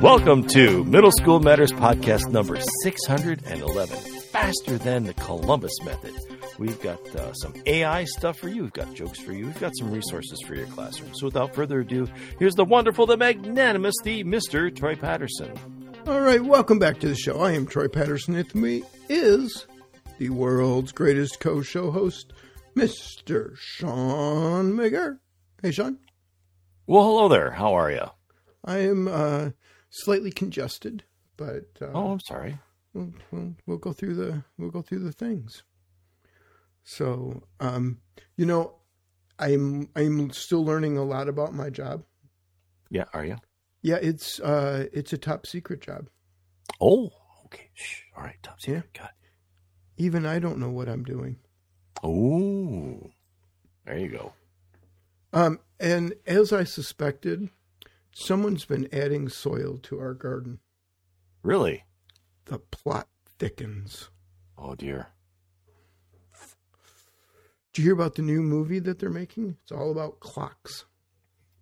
Welcome to Middle School Matters Podcast number 611. Faster than the Columbus Method. We've got uh, some AI stuff for you. We've got jokes for you. We've got some resources for your classroom. So without further ado, here's the wonderful, the magnanimous, the Mr. Troy Patterson. All right, welcome back to the show. I am Troy Patterson. With me is the world's greatest co-show host, Mr. Shawn Mager. Hey, Shawn. Well, hello there. How are you? I am uh, slightly congested, but uh, Oh, I'm sorry. we'll, we'll, we'll go through the we'll go through the things. So, um, you know, I'm I'm still learning a lot about my job. Yeah, are you? Yeah, it's uh, it's a top secret job. Oh, okay. Shh. All right, top secret. Got it. Even I don't know what I'm doing. Oh, there you go. Um, and as I suspected, someone's been adding soil to our garden. Really? The plot thickens. Oh, dear. Did you hear about the new movie that they're making? It's all about clocks.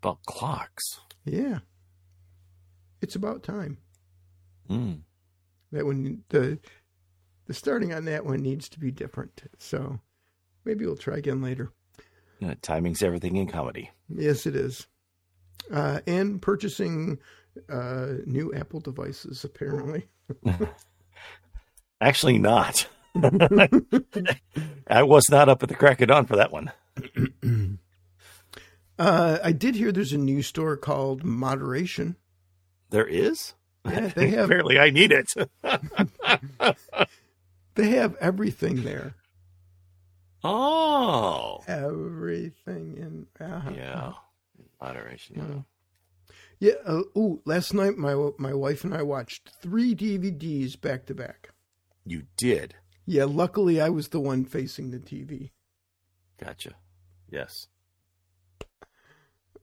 About clocks. Yeah. It's about time. Mm. That one the the starting on that one needs to be different. So maybe we'll try again later. Yeah, timing's everything in comedy. Yes, it is. Uh, and purchasing uh, new Apple devices, apparently. Actually, not. I was not up at the crack of dawn for that one. Uh, I did hear there's a new store called Moderation. There is? Yeah, they have Apparently, I need it. they have everything there. Oh. Everything in uh-huh. Yeah. Moderation. Yeah. Yeah. Uh, ooh, last night my my wife and I watched three DVDs back to back. You did. Yeah. Luckily, I was the one facing the TV. Gotcha. Yes.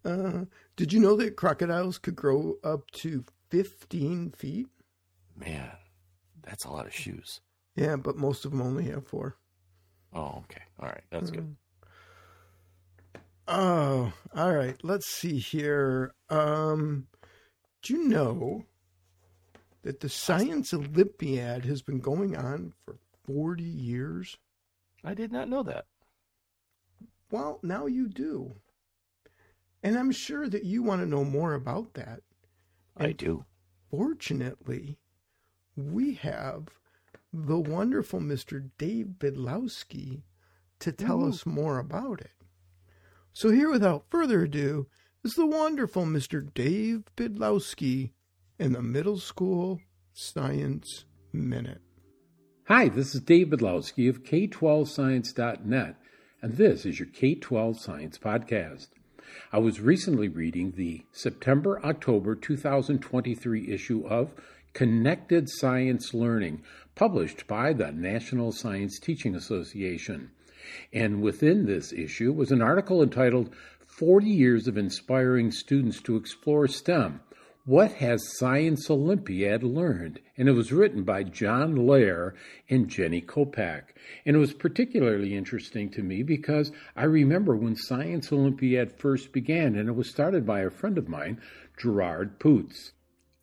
Uh, did you know that crocodiles could grow up to 15 feet? Man, that's a lot of shoes. Yeah, but most of them only have four. Oh, okay. All right. That's good. Oh, all right. Let's see here. Um, do you know that the Science Olympiad has been going on for 40 years? I did not know that. Well, now you do. And I'm sure that you want to know more about that. I do. Fortunately, we have the wonderful Mr. Dave Bydlowski to tell Ooh. us more about it. So, here without further ado is the wonderful Mr. Dave Bydlowski in the Middle School Science Minute. Hi, this is Dave Bydlowski of K12Science.net, and this is your K12 Science Podcast. I was recently reading the September October 2023 issue of Connected Science Learning, published by the National Science Teaching Association. And within this issue was an article entitled 40 Years of Inspiring Students to Explore STEM. What has Science Olympiad learned? And it was written by John Loehr and Jenny Kopach. And it was particularly interesting to me because I remember when Science Olympiad first began, and it was started by a friend of mine, Gerard Putz.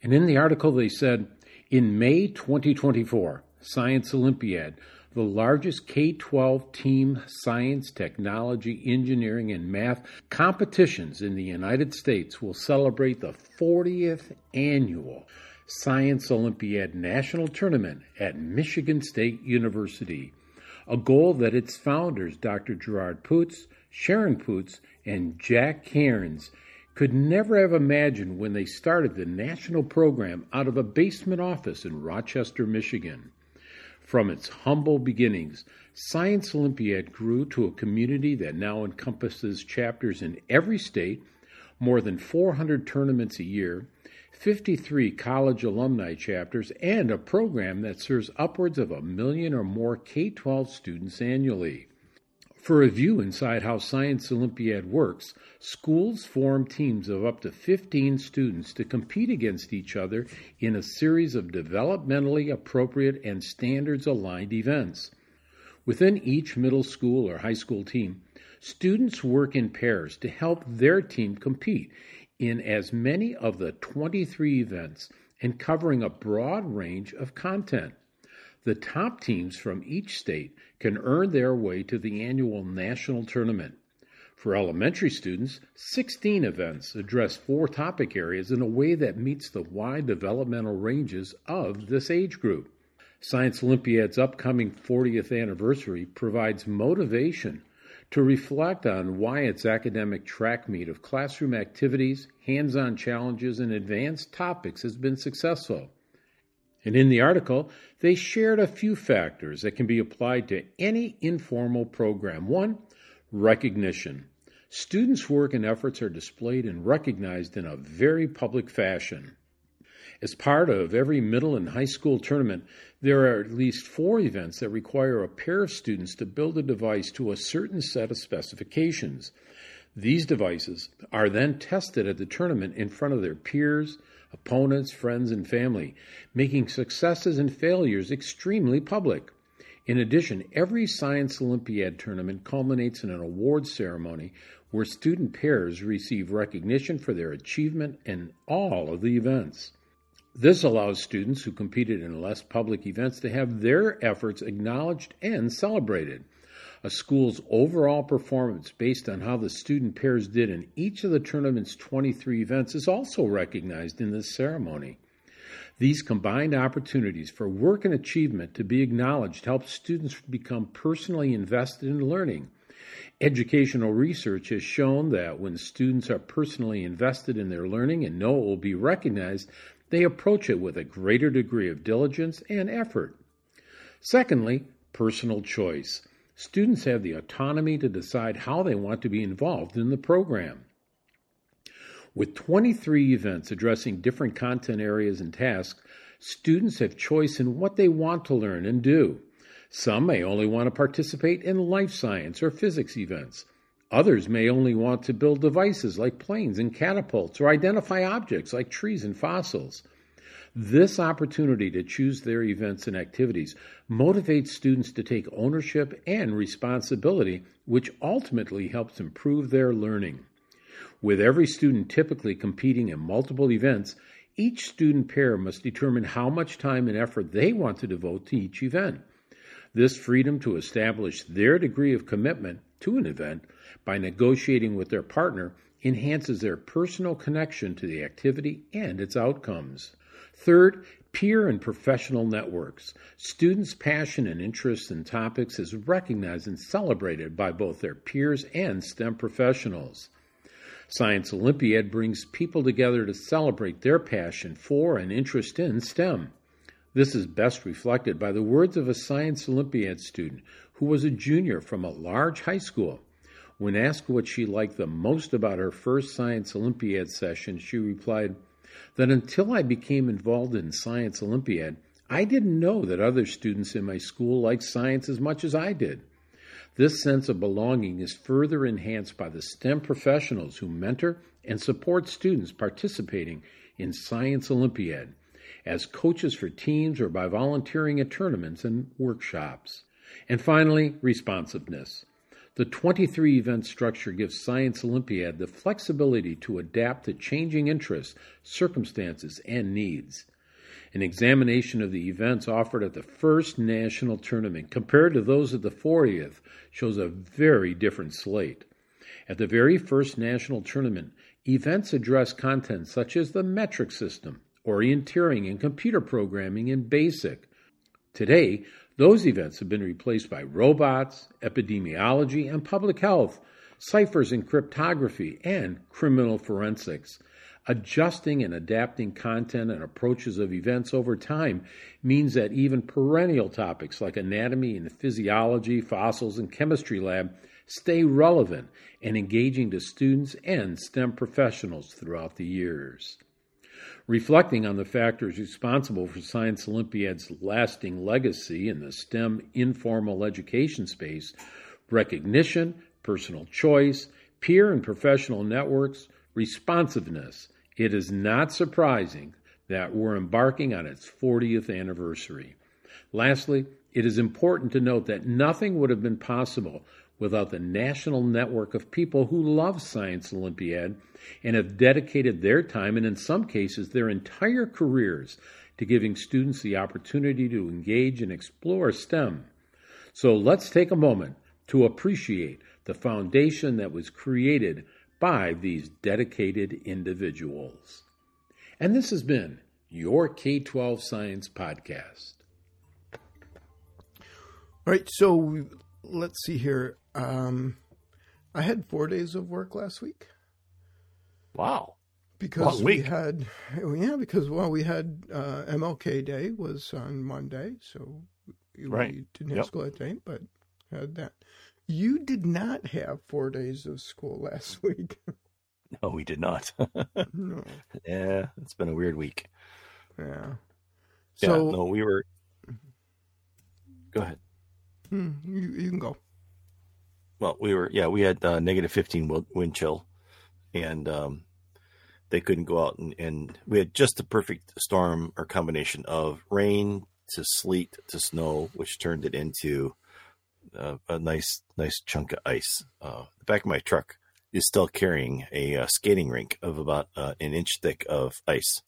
And in the article, they said, in May 2024, Science Olympiad, the largest K 12 team science, technology, engineering, and math competitions in the United States, will celebrate the 40th annual Science Olympiad National Tournament at Michigan State University. A goal that its founders, Dr. Gerard Putz, Sharon Putz, and Jack Cairns, could never have imagined when they started the national program out of a basement office in Rochester, Michigan. From its humble beginnings, Science Olympiad grew to a community that now encompasses chapters in every state, more than 400 tournaments a year, 53 college alumni chapters, and a program that serves upwards of a million or more K 12 students annually. For a view inside how Science Olympiad works, schools form teams of up to 15 students to compete against each other in a series of developmentally appropriate and standards aligned events. Within each middle school or high school team, Students work in pairs to help their team compete in as many of the 23 events and covering a broad range of content. The top teams from each state can earn their way to the annual national tournament. For elementary students, 16 events address four topic areas in a way that meets the wide developmental ranges of this age group. Science Olympiad's upcoming 40th anniversary provides motivation to reflect on why its academic track meet of classroom activities, hands on challenges, and advanced topics has been successful. And in the article, they shared a few factors that can be applied to any informal program. One, recognition. Students' work and efforts are displayed and recognized in a very public fashion. As part of every middle and high school tournament, there are at least four events that require a pair of students to build a device to a certain set of specifications. These devices are then tested at the tournament in front of their peers, opponents, friends, and family, making successes and failures extremely public. In addition, every Science Olympiad tournament culminates in an awards ceremony where student pairs receive recognition for their achievement in all of the events. This allows students who competed in less public events to have their efforts acknowledged and celebrated. A school's overall performance based on how the student pairs did in each of the tournament's 23 events is also recognized in this ceremony. These combined opportunities for work and achievement to be acknowledged help students become personally invested in learning Educational research has shown that when students are personally invested in their learning and know it will be recognized, they approach it with a greater degree of diligence and effort. Secondly, personal choice. Students have the autonomy to decide how they want to be involved in the program. With 23 events addressing different content areas and tasks, students have choice in what they want to learn and do. Some may only want to participate in life science or physics events. Others may only want to build devices like planes and catapults or identify objects like trees and fossils. This opportunity to choose their events and activities motivates students to take ownership and responsibility, which ultimately helps improve their learning. With every student typically competing in multiple events, each student pair must determine how much time and effort they want to devote to each event. This freedom to establish their degree of commitment to an event by negotiating with their partner enhances their personal connection to the activity and its outcomes. Third, peer and professional networks. Students' passion and interest in topics is recognized and celebrated by both their peers and STEM professionals. Science Olympiad brings people together to celebrate their passion for and interest in STEM. This is best reflected by the words of a Science Olympiad student who was a junior from a large high school. When asked what she liked the most about her first Science Olympiad session, she replied that until I became involved in Science Olympiad, I didn't know that other students in my school liked science as much as I did. This sense of belonging is further enhanced by the STEM professionals who mentor and support students participating in Science Olympiad as coaches for teams or by volunteering at tournaments and workshops. And finally, responsiveness. The 23 event structure gives Science Olympiad the flexibility to adapt to changing interests, circumstances, and needs. An examination of the events offered at the first national tournament compared to those at the 40th shows a very different slate. At the very first national tournament, events address content such as the metric system, orienteering, and computer programming in BASIC. Today, those events have been replaced by robots, epidemiology and public health, ciphers and cryptography, and criminal forensics. Adjusting and adapting content and approaches of events over time means that even perennial topics like anatomy and physiology, fossils, and chemistry lab stay relevant and engaging to students and STEM professionals throughout the years reflecting on the factors responsible for Science Olympiad's lasting legacy in the STEM informal education space recognition, personal choice, peer and professional networks, responsiveness. It is not surprising that we're embarking on its 40th anniversary. Lastly, it is important to note that nothing would have been possible without the national network of people who love Science Olympiad and have dedicated their time and, in some cases, their entire careers to giving students the opportunity to engage and explore STEM. So let's take a moment to appreciate the foundation that was created by these dedicated individuals. And this has been your K 12 Science Podcast. All right, so let's see here. Um, I had four days of work last week Wow. because Long we week. had, yeah, because well, we had uh, MLK Day was on Monday, so we Right. didn't have Yep. school that day, but had that. You did not have four days of school last week. No, we did not. no, yeah, it's been a weird week. yeah. Yeah, no, we were. Go ahead. hmm, you you can go. Well, we were. Yeah, we had uh, negative fifteen wind, wind chill, and um, they couldn't go out and, and we had just the perfect storm or combination of rain to sleet to snow, which turned it into uh, a nice nice chunk of ice. Uh, the back of my truck is still carrying a uh, skating rink of about uh, an inch thick of ice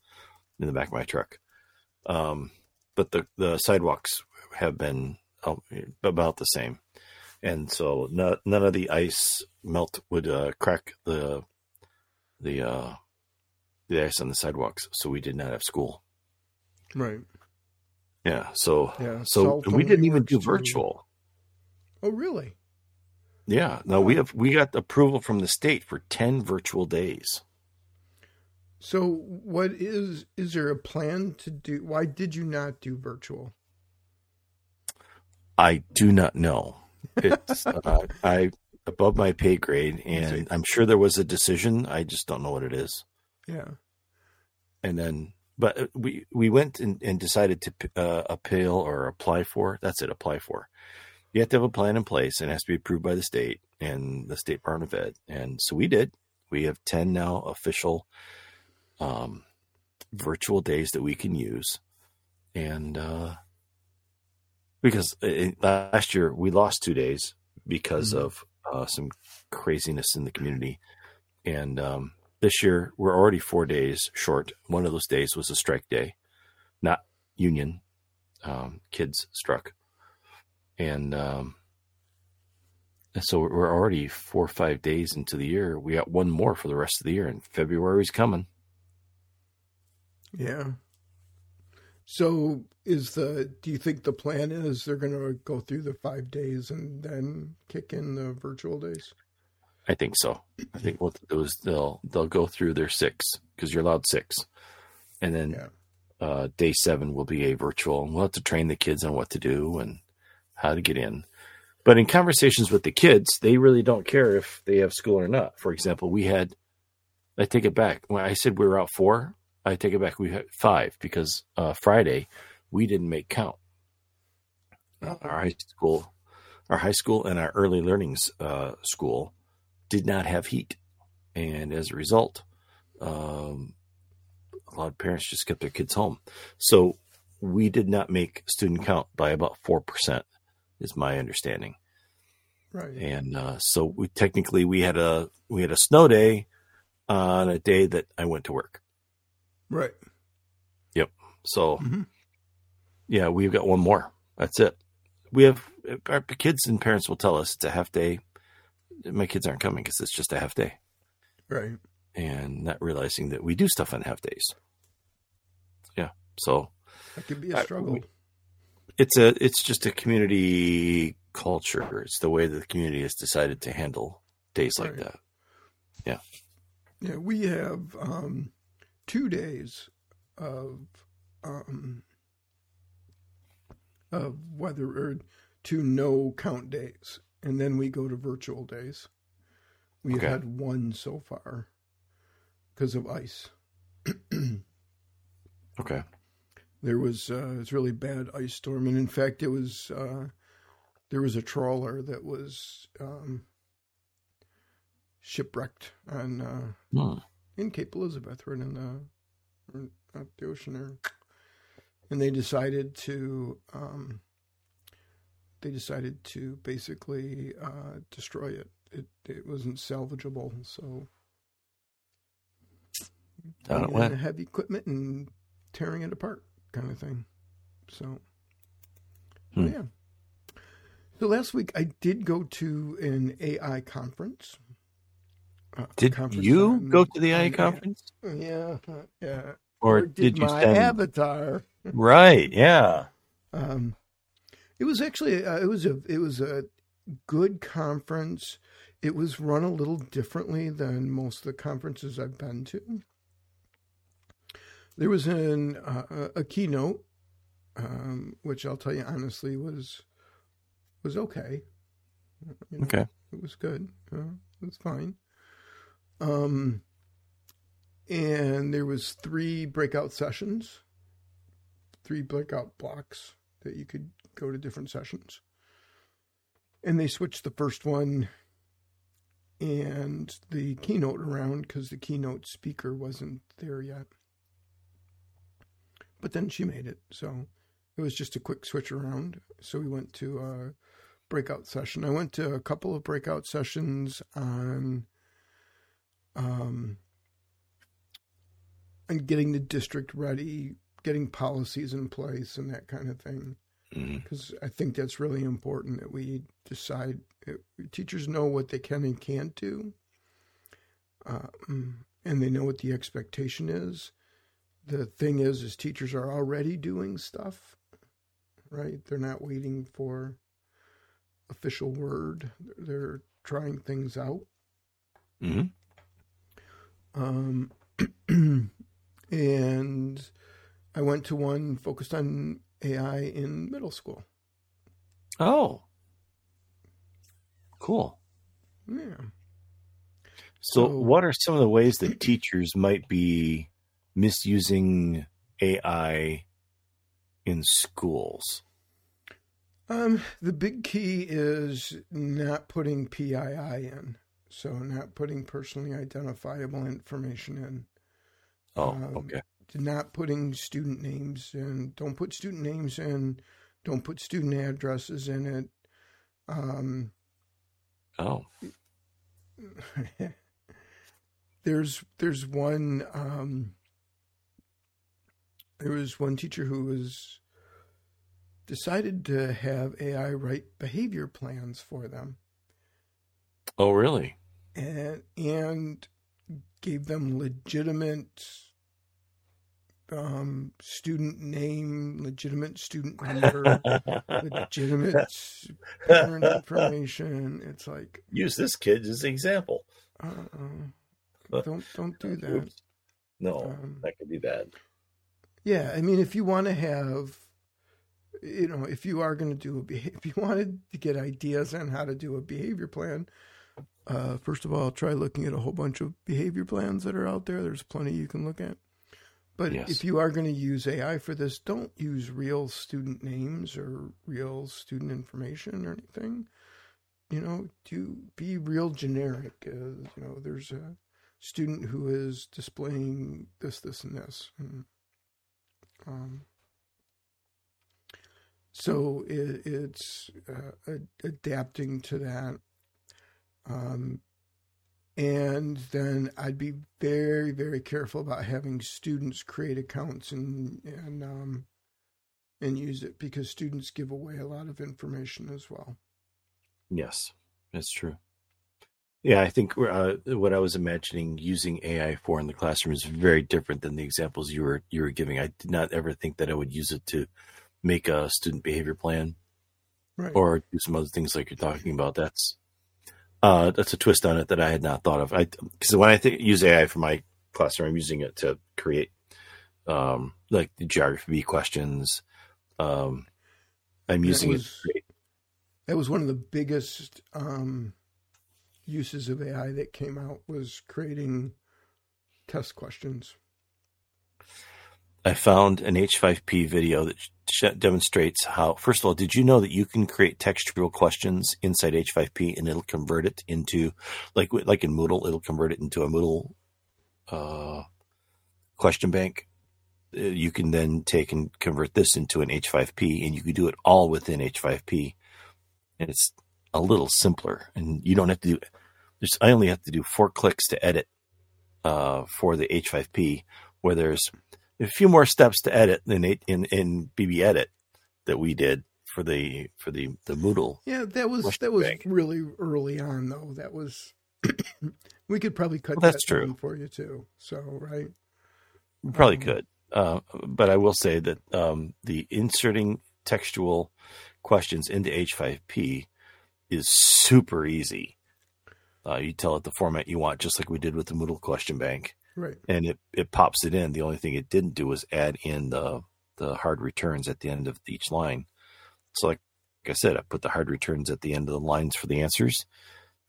in the back of my truck. Um, but the the sidewalks have been uh, about the same, and so no, none of the ice melt would uh, crack the the uh, the ice on the sidewalks. So we did not have school. Right. Yeah. So Yeah. so we didn't even do virtual. Oh, really? Yeah. No, we have we got approval from the state for ten virtual days. So, what is is there a plan to do? Why did you not do virtual? I do not know. It's uh, I above my pay grade, and I'm sure there was a decision. I just don't know what it is. Yeah. And then, but we we went and, and decided to uh, appeal or apply for. That's it. Apply for. You have to have a plan in place, and it has to be approved by the state and the state Department of Ed. And so we did. We have ten now official um, virtual days that we can use, and uh, because it, last year we lost two days because Mhm. of uh, some craziness in the community, and um, this year we're already four days short. One of those days was a strike day, not union. Um, kids struck, and um, and so we're already four or five days into the year. We got one more for the rest of the year, and February's coming. Yeah. So, is the do you think the plan is they're going to go through the five days and then kick in the virtual days? I think so. I think what they'll do is they'll they'll go through their six because you're allowed six, and then Yeah. uh, day seven will be a virtual. and We'll have to train the kids on what to do and how to get in. But in conversations with the kids, they really don't care if they have school or not. For example, we had. I take it back. When I said we were out four, I take it back. We had five because uh, Friday we didn't make count. Uh-oh. Our high school, our high school, and our early learnings uh, school did not have heat, and as a result, um, a lot of parents just kept their kids home. So we did not make student count by about four percent, is my understanding. Right. And uh, so we technically we had a we had a snow day on a day that I went to work. Right. Yep. So Mhm. yeah, we've got one more. That's it. We have our kids and parents will tell us it's a half day. My kids aren't coming because it's just a half day, Right. and not realizing that we do stuff on half days. Yeah, so That could be a struggle. we- it's a it's just a community culture. It's the way that the community has decided to handle days like Right. that. Yeah. Yeah, we have um, two days of um, of weather or two no count days, and then we go to virtual days. We've Okay. had one so far because of ice. Okay. There was uh, it was really bad ice storm, and in fact, it was uh, there was a trawler that was um, shipwrecked on uh, Hmm. In Cape Elizabeth, right in the or not the ocean there, and they decided to um, they decided to basically uh, destroy it. It it wasn't salvageable, so Down it went. heavy equipment and tearing it apart, kind of thing. So, Hmm. yeah. So last week I did go to an AI conference. Uh, Did you on- go to the IA on- conference, Yeah, yeah. or did, did you my avatar? Right. Yeah. Um, it was actually uh, it was a it was a good conference. It was run a little differently than most of the conferences I've been to. There was an uh, a keynote, um, which I'll tell you honestly was was okay. You know, Okay. it was good. Uh, it was fine. Um, and there was three breakout sessions, three breakout blocks that you could go to different sessions. And they switched the first one and the keynote around because the keynote speaker wasn't there yet. But then she made it, so it was just a quick switch around. So we went to a breakout session. I went to a couple of breakout sessions on um and getting the district ready, getting policies in place and that kind of thing because I think that's really important that we decide uh, teachers know what they can and can't do, um, and they know what the expectation is. The thing is, is teachers are already doing stuff, right? They're not waiting for official word. They're trying things out. hmm Um, and I went to one focused on AI in middle school. Oh. Cool. Yeah. So, So- what are some of the ways that teachers might be misusing AI in schools? Um, the big key is not putting PII in. So not putting personally identifiable information in. Oh, Um, okay. Not putting student names in. Don't put student names in. Don't put student addresses in it. Um, Oh, there's there's one um, there was one teacher who was decided to have AI write behavior plans for them oh, really? And and gave them legitimate um, student name, legitimate student number, legitimate parent information. It's like Use this kid as an example. uh-uh. don't don't do that. Oops. No, Um, that could be bad. Yeah, I mean, if you want to have, you know, if you are going to do a, if you wanted to get ideas on how to do a behavior plan, uh, first of all, try looking at a whole bunch of behavior plans that are out there. There's plenty you can look at. But Yes. if you are going to use AI for this, don't use real student names or real student information or anything. You know, do be real generic. Uh, you know, there's a student who is displaying this, this, and this. And, um, so it, it's uh, ad- adapting to that. Um, and then I'd be very, very careful about having students create accounts and and um, and use it because students give away a lot of information as well. Yes, that's true. Yeah, I think uh, what I was imagining using AI for in the classroom is very different than the examples you were you were giving. I did not ever think that I would use it to make a student behavior plan Right. or do some other things like you're talking about. That's uh, that's a twist on it that I had not thought of. I because when I think, use AI for my classroom, I'm using it to create um, like the geography questions. Um, I'm That using it. was- create, that was one of the biggest um, uses of AI that came out was creating test questions. I found an H5P video that sh- demonstrates how. First of all, did you know that you can create textual questions inside H5P and it'll convert it into, like like in Moodle, it'll convert it into a Moodle uh, question bank. Uh, You can then take and convert this into an H5P, and you can do it all within H5P. and it's a little simpler, and you don't have to do. There's, I only have to do four clicks to edit uh, for the H5P, where there's a few more steps to edit than in in BB Edit that we did for the for the the Moodle. Yeah, that was that was bank. really early on though. That was we could probably cut well, that's true for you too. So right, we probably um, could. Uh, but I will say that um, the inserting textual questions into H5P is super easy. Uh, you tell it the format you want, just like we did with the Moodle question bank, right? And it, it pops it in. The only thing it didn't do was add in the the hard returns at the end of each line. So, like, like I said, I put the hard returns at the end of the lines for the answers.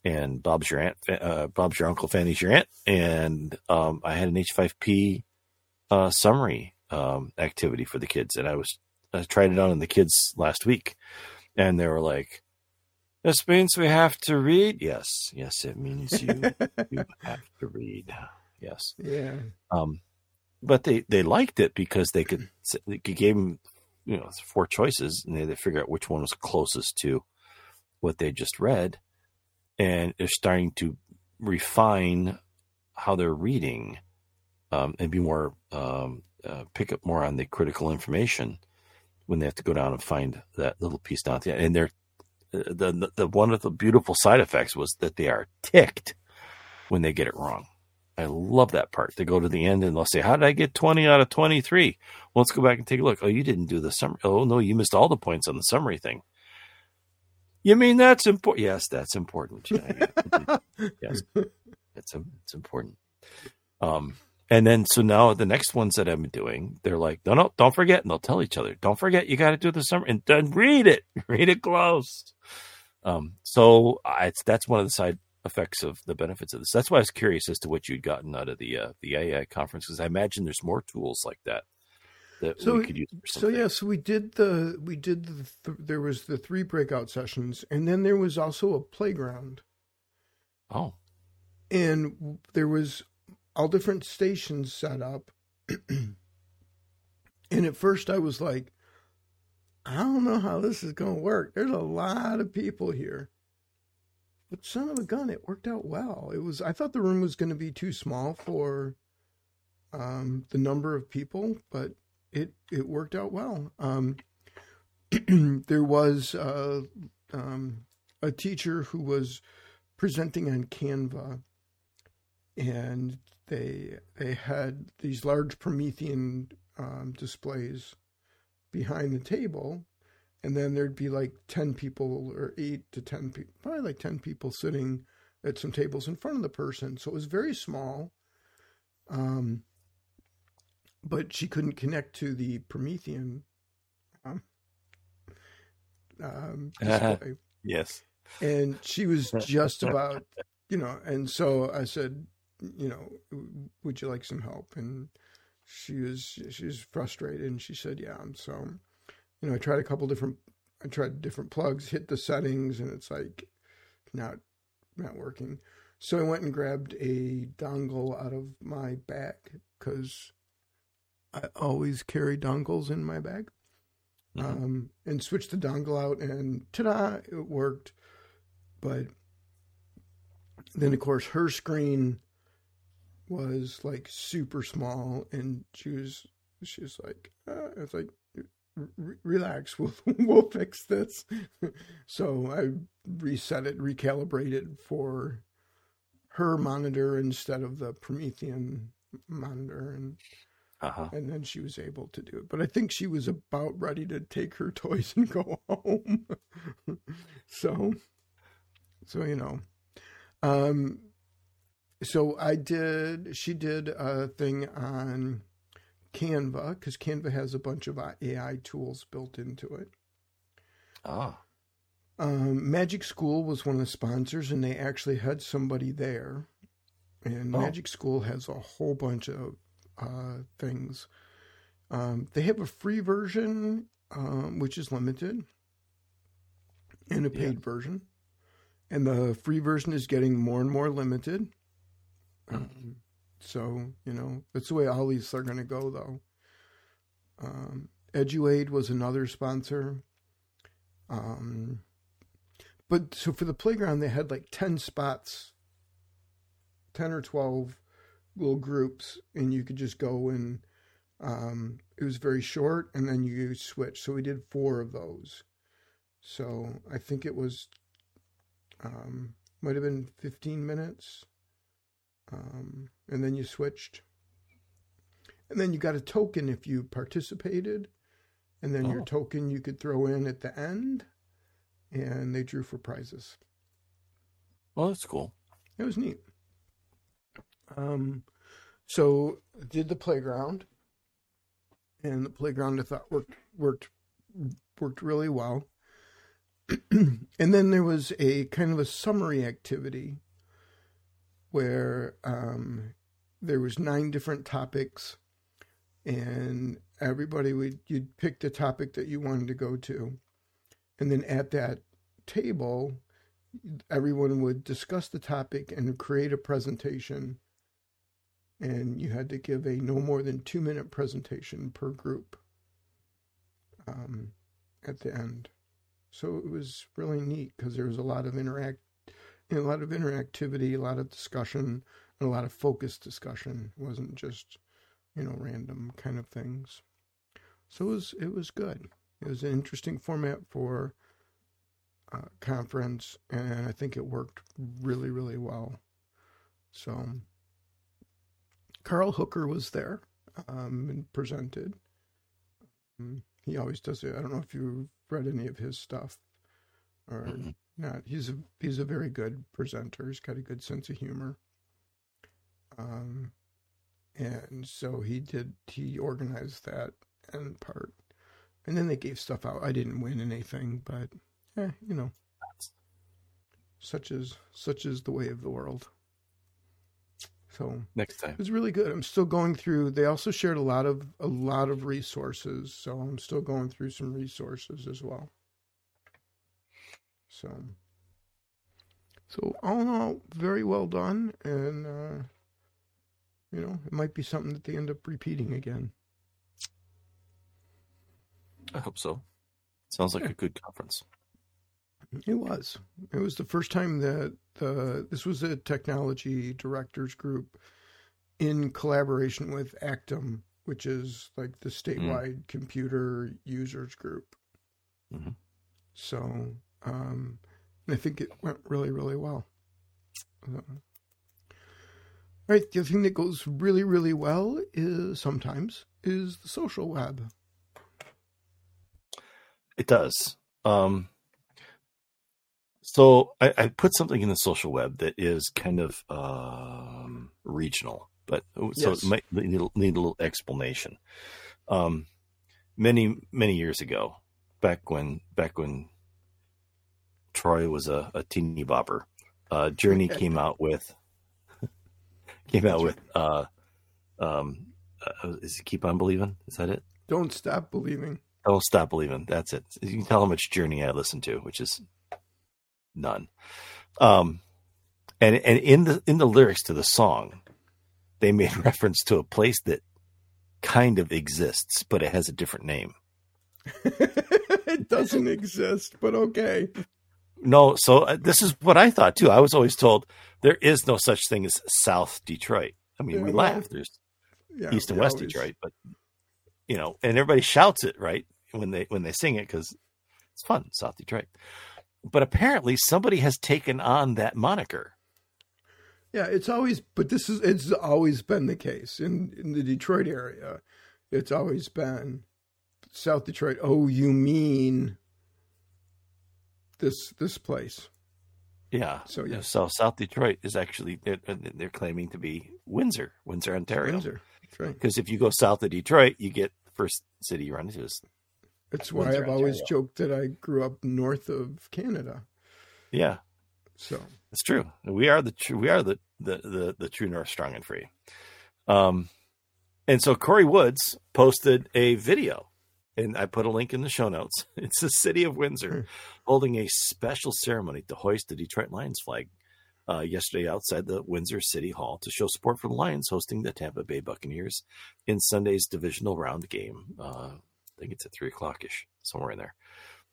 And Bob's your aunt, uh, Bob's your uncle, Fanny's your aunt, and um, I had an H5P uh, summary um, activity for the kids, and I was I tried it on the kids last week, and they were like, "This means we have to read." Yes, yes, it means you you have to read. Yes, yeah. Um, but they they liked it because they could they gave them you know four choices, and they had to figure out which one was closest to what they just read, and they're starting to refine how they're reading um, and be more um, uh, pick up more on the critical information when they have to go down and find that little piece down at the end. And they're uh, the, the, the one of the beautiful side effects was that they are ticked when they get it wrong. I love that part. They go to the end and they'll say, "How did I get twenty out of 23? Well, let's go back and take a look. Oh, you didn't do the summary. Oh no, you missed all the points on the summary thing. You mean that's important? Yes, that's important. yes, it's it's important. Um, and then, so now the next ones that I'm doing, they're like, no, no, don't forget. And they'll tell each other, don't forget, you got to do the summary and then read it, read it close. Um, so I, that's one of the side effects of the benefits of this. That's why I was curious as to what you'd gotten out of the, uh, the AI conference, because I imagine there's more tools like that. That so, we could use so yeah, so we did the, we did the, th- there was the three breakout sessions and then there was also a playground. Oh. And there was all different stations set up. and at first I was like, I don't know how this is going to work. There's a lot of people here. But son of a gun, it worked out well. It was I thought the room was going to be too small for um, the number of people, but it it worked out well. Um, there was uh, um, a teacher who was presenting on Canva, and they they had these large Promethean um, displays behind the table, and then there'd be like ten people or eight to ten people, probably like ten people sitting at some tables in front of the person. So it was very small. Um, but she couldn't connect to the Promethean um, um, display. yes. And she was just about, you know, and so I said, you know, would you like some help? And she was she was frustrated, and she said, yeah. And so, you know, I tried a couple different, I tried different plugs, hit the settings, and it's like not not working. So I went and grabbed a dongle out of my bag because I always carry dongles in my bag. Mm-hmm. Um, and switched the dongle out, and ta-da, it worked. But then, of course, her screen was like super small, and she was she was like, uh, it's like relax we'll we'll fix this. So i reset it recalibrated for her monitor instead of the promethean monitor and uh-huh. and then she was able to do it. But i think she was about ready to take her toys and go home. So so you know. Um so I did, she did a thing on Canva because Canva has a bunch of AI tools built into it. Ah. Um, Magic School was one of the sponsors, and they actually had somebody there. And oh. Magic School has a whole bunch of uh, things. Um, they have a free version, um, which is limited, and a paid yeah. version. And the free version is getting more and more limited. Um, so you know that's the way all these are going to go, though. Um, Eduaide was another sponsor. Um, but so for the playground, they had like 10 spots, 10 or 12 little groups, and you could just go and um, it was very short, and then you switch. So we did four of those. So I think it was, um, might have been 15 minutes. Um, and then you switched. And then you got a token if you participated. And then oh. your token you could throw in at the end. And they drew for prizes. Well, that's cool. It was neat. Um, so did the playground, and the playground I thought worked worked worked really well. and then there was a kind of a summary activity where um, there was nine different topics, and everybody would you'd pick the topic that you wanted to go to, and then at that table, everyone would discuss the topic and create a presentation. And you had to give a no more than two minute presentation per group um, at the end. So it was really neat because there was a lot of interact, a lot of interactivity, a lot of discussion, and a lot of focused discussion. It wasn't just, you know, random kind of things. So it was it was good. It was an interesting format for uh, conference, and I think it worked really really well. So Carl Hooker was there um, and presented. Um, he always does it. I don't know if you've read any of his stuff or not. He's a he's a very good presenter. He's got a good sense of humor. Um, and so he did. He organized that and part, and then they gave stuff out. I didn't win anything, but yeah, you know, such as such is the way of the world. So next time it was really good. I'm still going through. They also shared a lot of a lot of resources, so I'm still going through some resources as well. So, so all in all, very well done, and uh, you know, it might be something that they end up repeating again. I hope so. Sounds like yeah. a good conference. It was. It was the first time that the this was a technology directors group in collaboration with ACTEM, which is like the statewide mm. computer users group. Mm-hmm. So, um, I think it went really, really well. So. All right, the other thing that goes really, really well is sometimes is the social web. It does. Um, so I, I, put something in the social web that is kind of um, regional, but oh, so yes. it might need, need, a little explanation. Um, many many years ago, back when back when Troy was a, a teeny bopper, uh, Journey came out with came out with uh, um, uh, is it keep on believing? Is that it? Don't stop believing. Don't stop believing. That's it. You can tell how much Journey I listen to, which is none. Um, and and in the in the lyrics to the song, they made reference to a place that kind of exists, but it has a different name. it doesn't exist, but okay. No, so uh, this is what I thought too. I was always told there is no such thing as South Detroit. I mean, yeah, we well, laugh. There's yeah, East and West always... Detroit, but you know, and everybody shouts it right when they when they sing it because it's fun, South Detroit but apparently somebody has taken on that moniker. Yeah, it's always, but this is it's always been the case in in the Detroit area. It's always been South Detroit. Oh, you mean this this place? Yeah. So yeah. So South Detroit is actually they're, they're claiming to be Windsor, Windsor, Ontario. Windsor. That's right. Because if you go south of Detroit, you get the first city you run into is that's why I've Ontario. always joked that I grew up north of Canada. Yeah. So it's true. We are the true. We are the, the the the true North, strong and free. Um, and so Corey Woods posted a video, and I put a link in the show notes. It's the city of Windsor hmm. holding a special ceremony to hoist the Detroit Lions flag uh, yesterday outside the Windsor City Hall to show support for the Lions hosting the Tampa Bay Buccaneers in Sunday's divisional round game. Uh, I think it's at three o'clock ish, somewhere in there,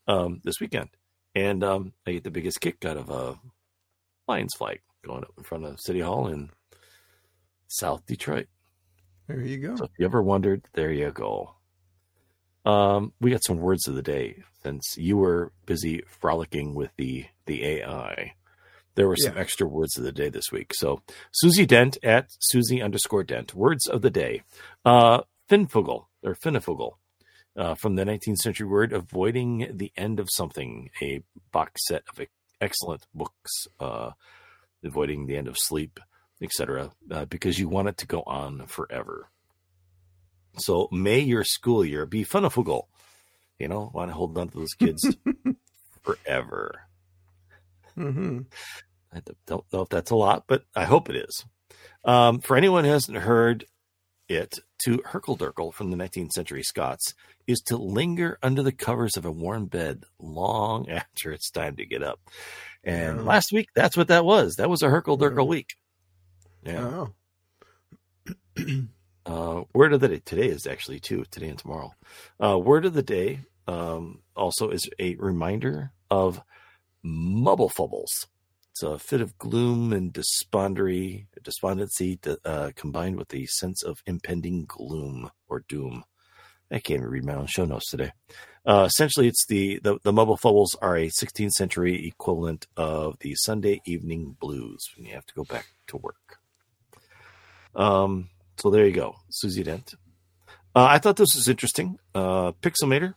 um, this weekend. and um, I get the biggest kick out of a Lions flag going up in front of City Hall in South Detroit. There you go. So if you ever wondered, there you go. Um, we got some words of the day since you were busy frolicking with the the AI. There were some Yeah. extra words of the day this week. So Susie Dent at Susie underscore Dent. Words of the day. Uh, Finfugel or Finifugel. Uh, from the 19th century word, avoiding the end of something, a box set of excellent books, uh, avoiding the end of sleep, etc., uh, because you want it to go on forever. So may your school year be funifugel. You know, want to hold on to those kids forever. hmm I don't know if that's a lot, but I hope it is. Um, for anyone who hasn't heard it, to hurkle-durkle from the 19th century Scots is to linger under the covers of a warm bed long after it's time to get up. And Yeah. last week, that's what that was. That was a hurkle-durkle Yeah. week. Yeah. Oh. Uh, word of the day today is actually two today and tomorrow. Uh, word of the day um, also is a reminder of mubblefubbles. It's a fit of gloom and despondery, despondency uh, combined with a sense of impending gloom or doom. I can't even read my own show notes today. Uh, essentially, it's the, the the mubblefubbles are a 16th century equivalent of the Sunday evening blues when you have to go back to work. Um, so there you go, Susie Dent. Uh, I thought this was interesting. Uh, Pixelmator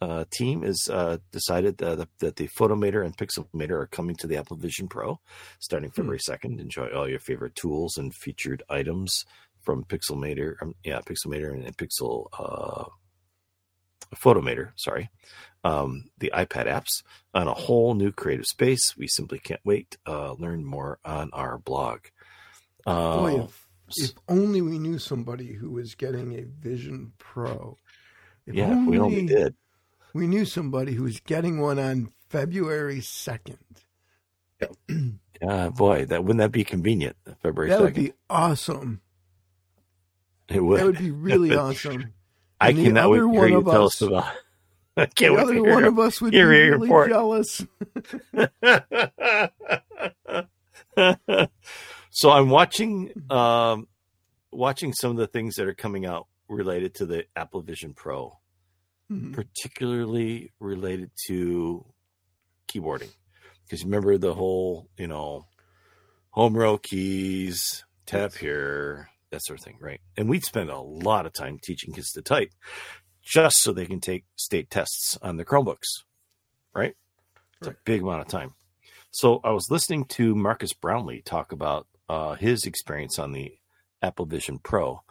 uh, team has uh, decided that, that the Photomator and Pixelmator are coming to the Apple Vision Pro starting February 2nd. Enjoy all your favorite tools and featured items from Pixelmator. Um, yeah, Pixelmator and, and Pixel uh, Photomator. Sorry, um, the iPad apps on a whole new creative space. We simply can't wait. Uh, learn more on our blog. Uh, Boy, if, only we knew somebody who was getting a Vision Pro. If yeah, if we only did. we knew somebody who was getting one on February 2nd. Uh, boy, that wouldn't that be convenient? February That would be awesome. It would. That would be really awesome. I and cannot wait to one you of tell us- about. I can't The other to one of us would be really report. jealous. so I'm watching um, watching some of the things that are coming out related to the Apple Vision Pro, Mhm. particularly related to keyboarding. Because remember the whole, you know, home row keys, tap here, that sort of thing, right? And we'd spend a lot of time teaching kids to type just so they can take state tests on their Chromebooks, right? It's a big amount of time. So I was listening to Marques Brownlee talk about uh, his experience on the Apple Vision Pro,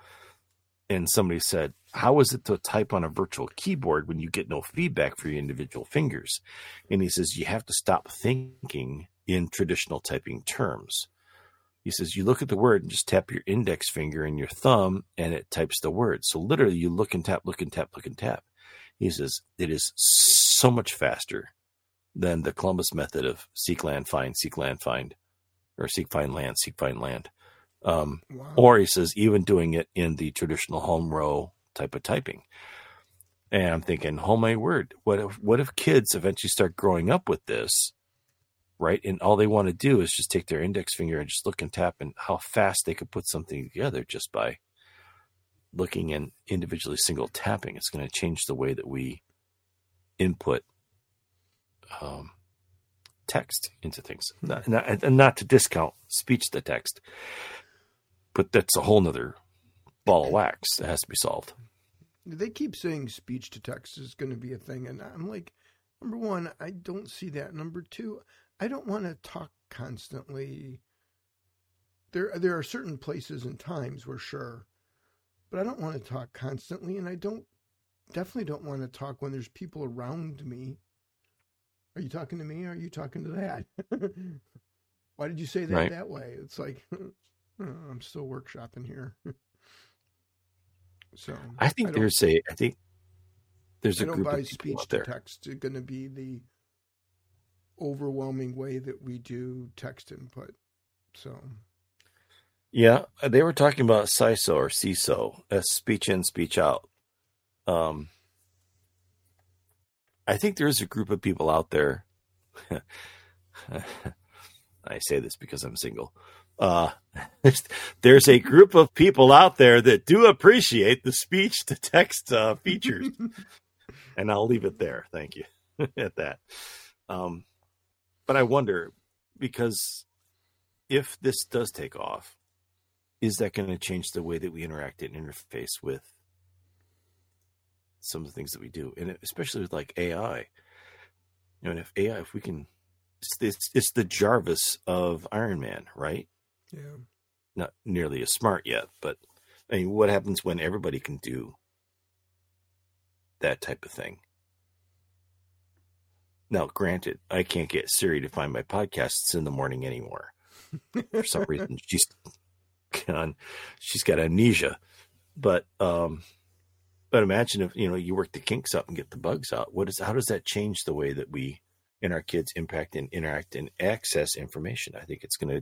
and somebody said, "How is it to type on a virtual keyboard when you get no feedback for your individual fingers?" And he says, "You have to stop thinking in traditional typing terms." He says, "You look at the word and just tap your index finger and your thumb, and it types the word. So literally, you look and tap, look and tap, look and tap." He says, "It is so much faster." than the Columbus method of seek land, find, seek land, find, or seek, find land, seek, find land. Um, Wow. or he says, even doing it in the traditional home row type of typing. And I'm thinking, oh my word, what if, what if kids eventually start growing up with this, right? And all they want to do is just take their index finger and just look and tap, and how fast they could put something together just by looking and individually single tapping. It's going to change the way that we input um, text into things. Hmm. Not, not, and not to discount speech to text, but that's a whole nother ball of wax that has to be solved. They keep saying speech to text is going to be a thing, and I'm like, number one, I don't see that. Number two, I don't want to talk constantly. There, there are certain places and times where sure, but I don't want to talk constantly, and I don't definitely don't want to talk when there's people around me. Are you talking to me? Or are you talking to that? Why did you say that Right. that way? It's like I'm still workshopping here. so I think don't- there's a, I think there's I a group of people speech out to there. text going to be the overwhelming way that we do text input. So Yeah, they were talking about CISO or CISO, as speech in, speech out. Um, I think there's a group of people out there I say this because I'm single. Uh, there's a group of people out there that do appreciate the speech to text uh, features, and I'll leave it there. Thank you at that. Um, but I wonder because if this does take off, is that going to change the way that we interact and interface with some of the things that we do, and especially with like AI? You know, and if AI, if we can, it's, it's, it's the Jarvis of Iron Man, right? Yeah. Not nearly as smart yet, but I mean, what happens when everybody can do that type of thing? Now, granted, I can't get Siri to find my podcasts in the morning anymore. For some reason, she's gone, she's got amnesia. But um, but imagine if you know you work the kinks up and get the bugs out. What is how does that change the way that we and our kids impact and interact and access information? I think it's gonna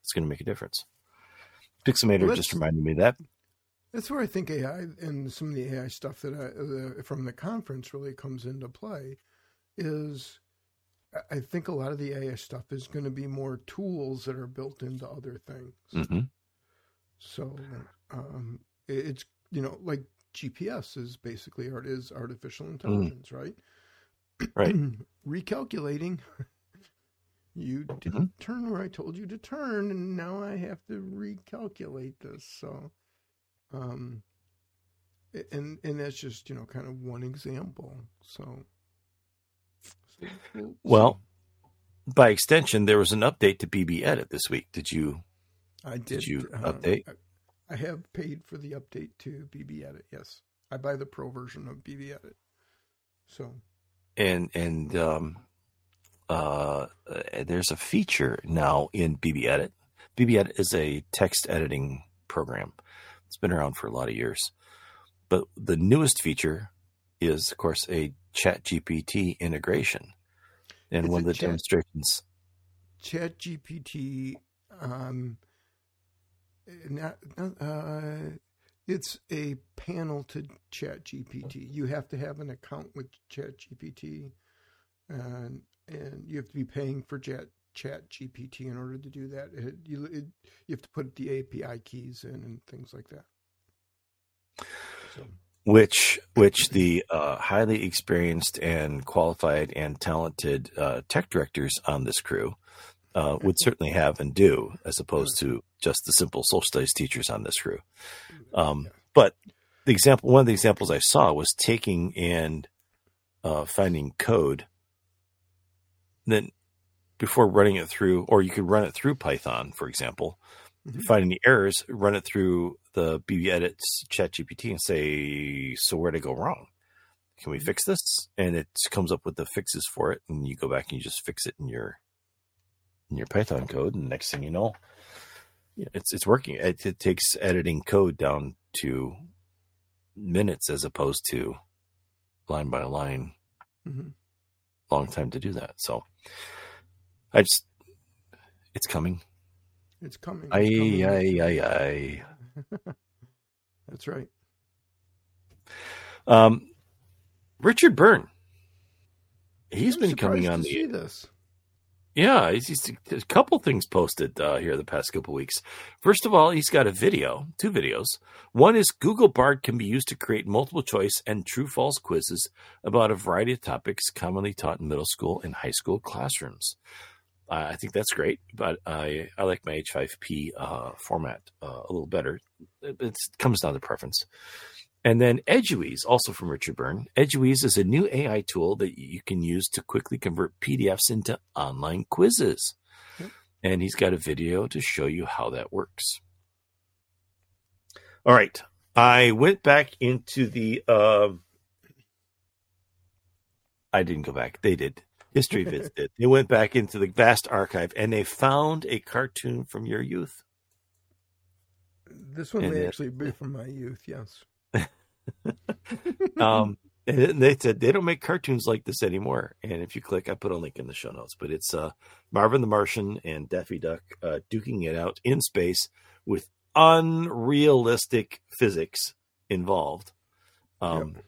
it's gonna make a difference. Pixelmator well, just reminded me that. That's where I think AI and some of the AI stuff that I, uh, from the conference really comes into play is I think a lot of the AI stuff is going to be more tools that are built into other things. Mm-hmm. So um, it's you know like GPS is basically art is artificial intelligence, mm. right? Right. Recalculating. you didn't mm-hmm. turn where I told you to turn, and now I have to recalculate this. So, um, and and that's just you know kind of one example. So well, by extension, there was an update to BBEdit this week. Did you? I did. Did you uh, update? I, have paid for the update to BBEdit. Yes, I buy the pro version of BBEdit. So. And and um, uh, there's a feature now in BBEdit. BB Edit is a text editing program. It's been around for a lot of years, but the newest feature is, of course, a Chat GPT integration. And one of the chat, demonstrations. Chat GPT, um, uh, it's a panel to Chat GPT. You have to have an account with Chat GPT, and and you have to be paying for Chat Chat GPT in order to do that. It, you it, you have to put the API keys in and things like that. So which which the uh, highly experienced and qualified and talented uh, tech directors on this crew uh, would certainly have and do, as opposed to just the simple social studies teachers on this crew. Um, but the example, one of the examples I saw was taking and uh, finding code. Then, before running it through, or you could run it through Python, for example, mm-hmm. finding the errors, run it through the BBEdit's Chat GPT and say, "So where did it go wrong? Can we mm-hmm. fix this?" And it comes up with the fixes for it, and you go back and you just fix it in your in your Python code, and next thing you know, it's it's working. It, it takes editing code down to minutes as opposed to line by line. Mm-hmm. Long time to do that. So I just it's coming. It's coming. It's aye, coming. aye, aye, aye. That's right. Um, Richard Byrne. He's I'm been coming on the. this. Yeah, he's, he's a couple things posted uh, here the past couple weeks. First of all, he's got a video, two videos. One is Google Bard can be used to create multiple choice and true false quizzes about a variety of topics commonly taught in middle school and high school classrooms. Uh, I think that's great, but I I like my H5P uh, format uh, a little better. It, it, comes down to preference. And then Eduaide, also from Richard Byrne. Eduaide is a new AI tool that you can use to quickly convert PDFs into online quizzes. Yep. And he's got a video to show you how that works. All right. I went back into the. Uh, I didn't go back. They did. History Vids did. They went back into the vast archive and they found a cartoon from your youth. This one and may it, actually be from my youth, yes. um, and they said they don't make cartoons like this anymore. And if you click, I put a link in the show notes. But it's uh, Marvin the Martian and Daffy Duck uh, duking it out in space with unrealistic physics involved. Um, yep.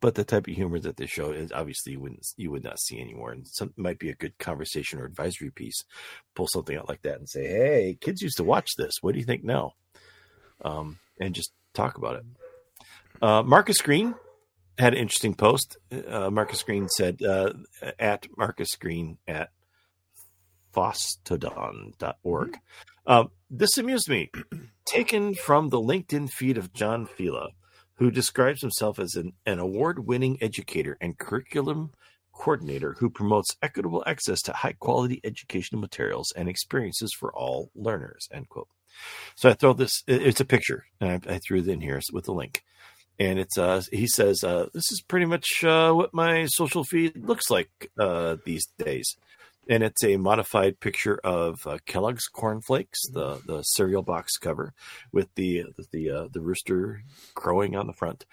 but the type of humor that they show is obviously you wouldn't you would not see anymore. And some might be a good conversation or advisory piece. Pull something out like that and say, "Hey, kids used to watch this. What do you think now?" Um, and just talk about it. Uh, Marcus Green had an interesting post. Uh, Marcus Green said uh, at Marcus Green at fosstodon.org. Uh, this amused me. Taken from the LinkedIn feed of John Fila, who describes himself as an, an award winning educator and curriculum coordinator who promotes equitable access to high quality educational materials and experiences for all learners. End quote. So I throw this, it's a picture, and I, I threw it in here with a link and it's uh he says uh this is pretty much uh what my social feed looks like uh these days. And it's a modified picture of uh, Kellogg's cornflakes the the cereal box cover with the the uh, the rooster crowing on the front.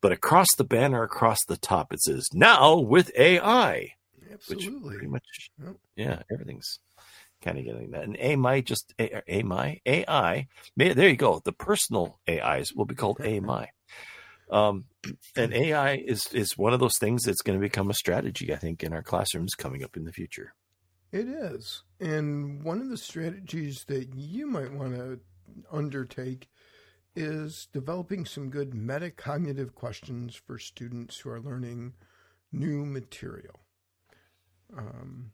But across the banner across the top it says now with AI Absolutely. pretty much yep. yeah everything's kind of getting that. And AI just AI AI there you go the personal AIs will be called AI um, and AI is is one of those things that's going to become a strategy, I think, in our classrooms coming up in the future. It is, and one of the strategies that you might want to undertake is developing some good metacognitive questions for students who are learning new material. Um,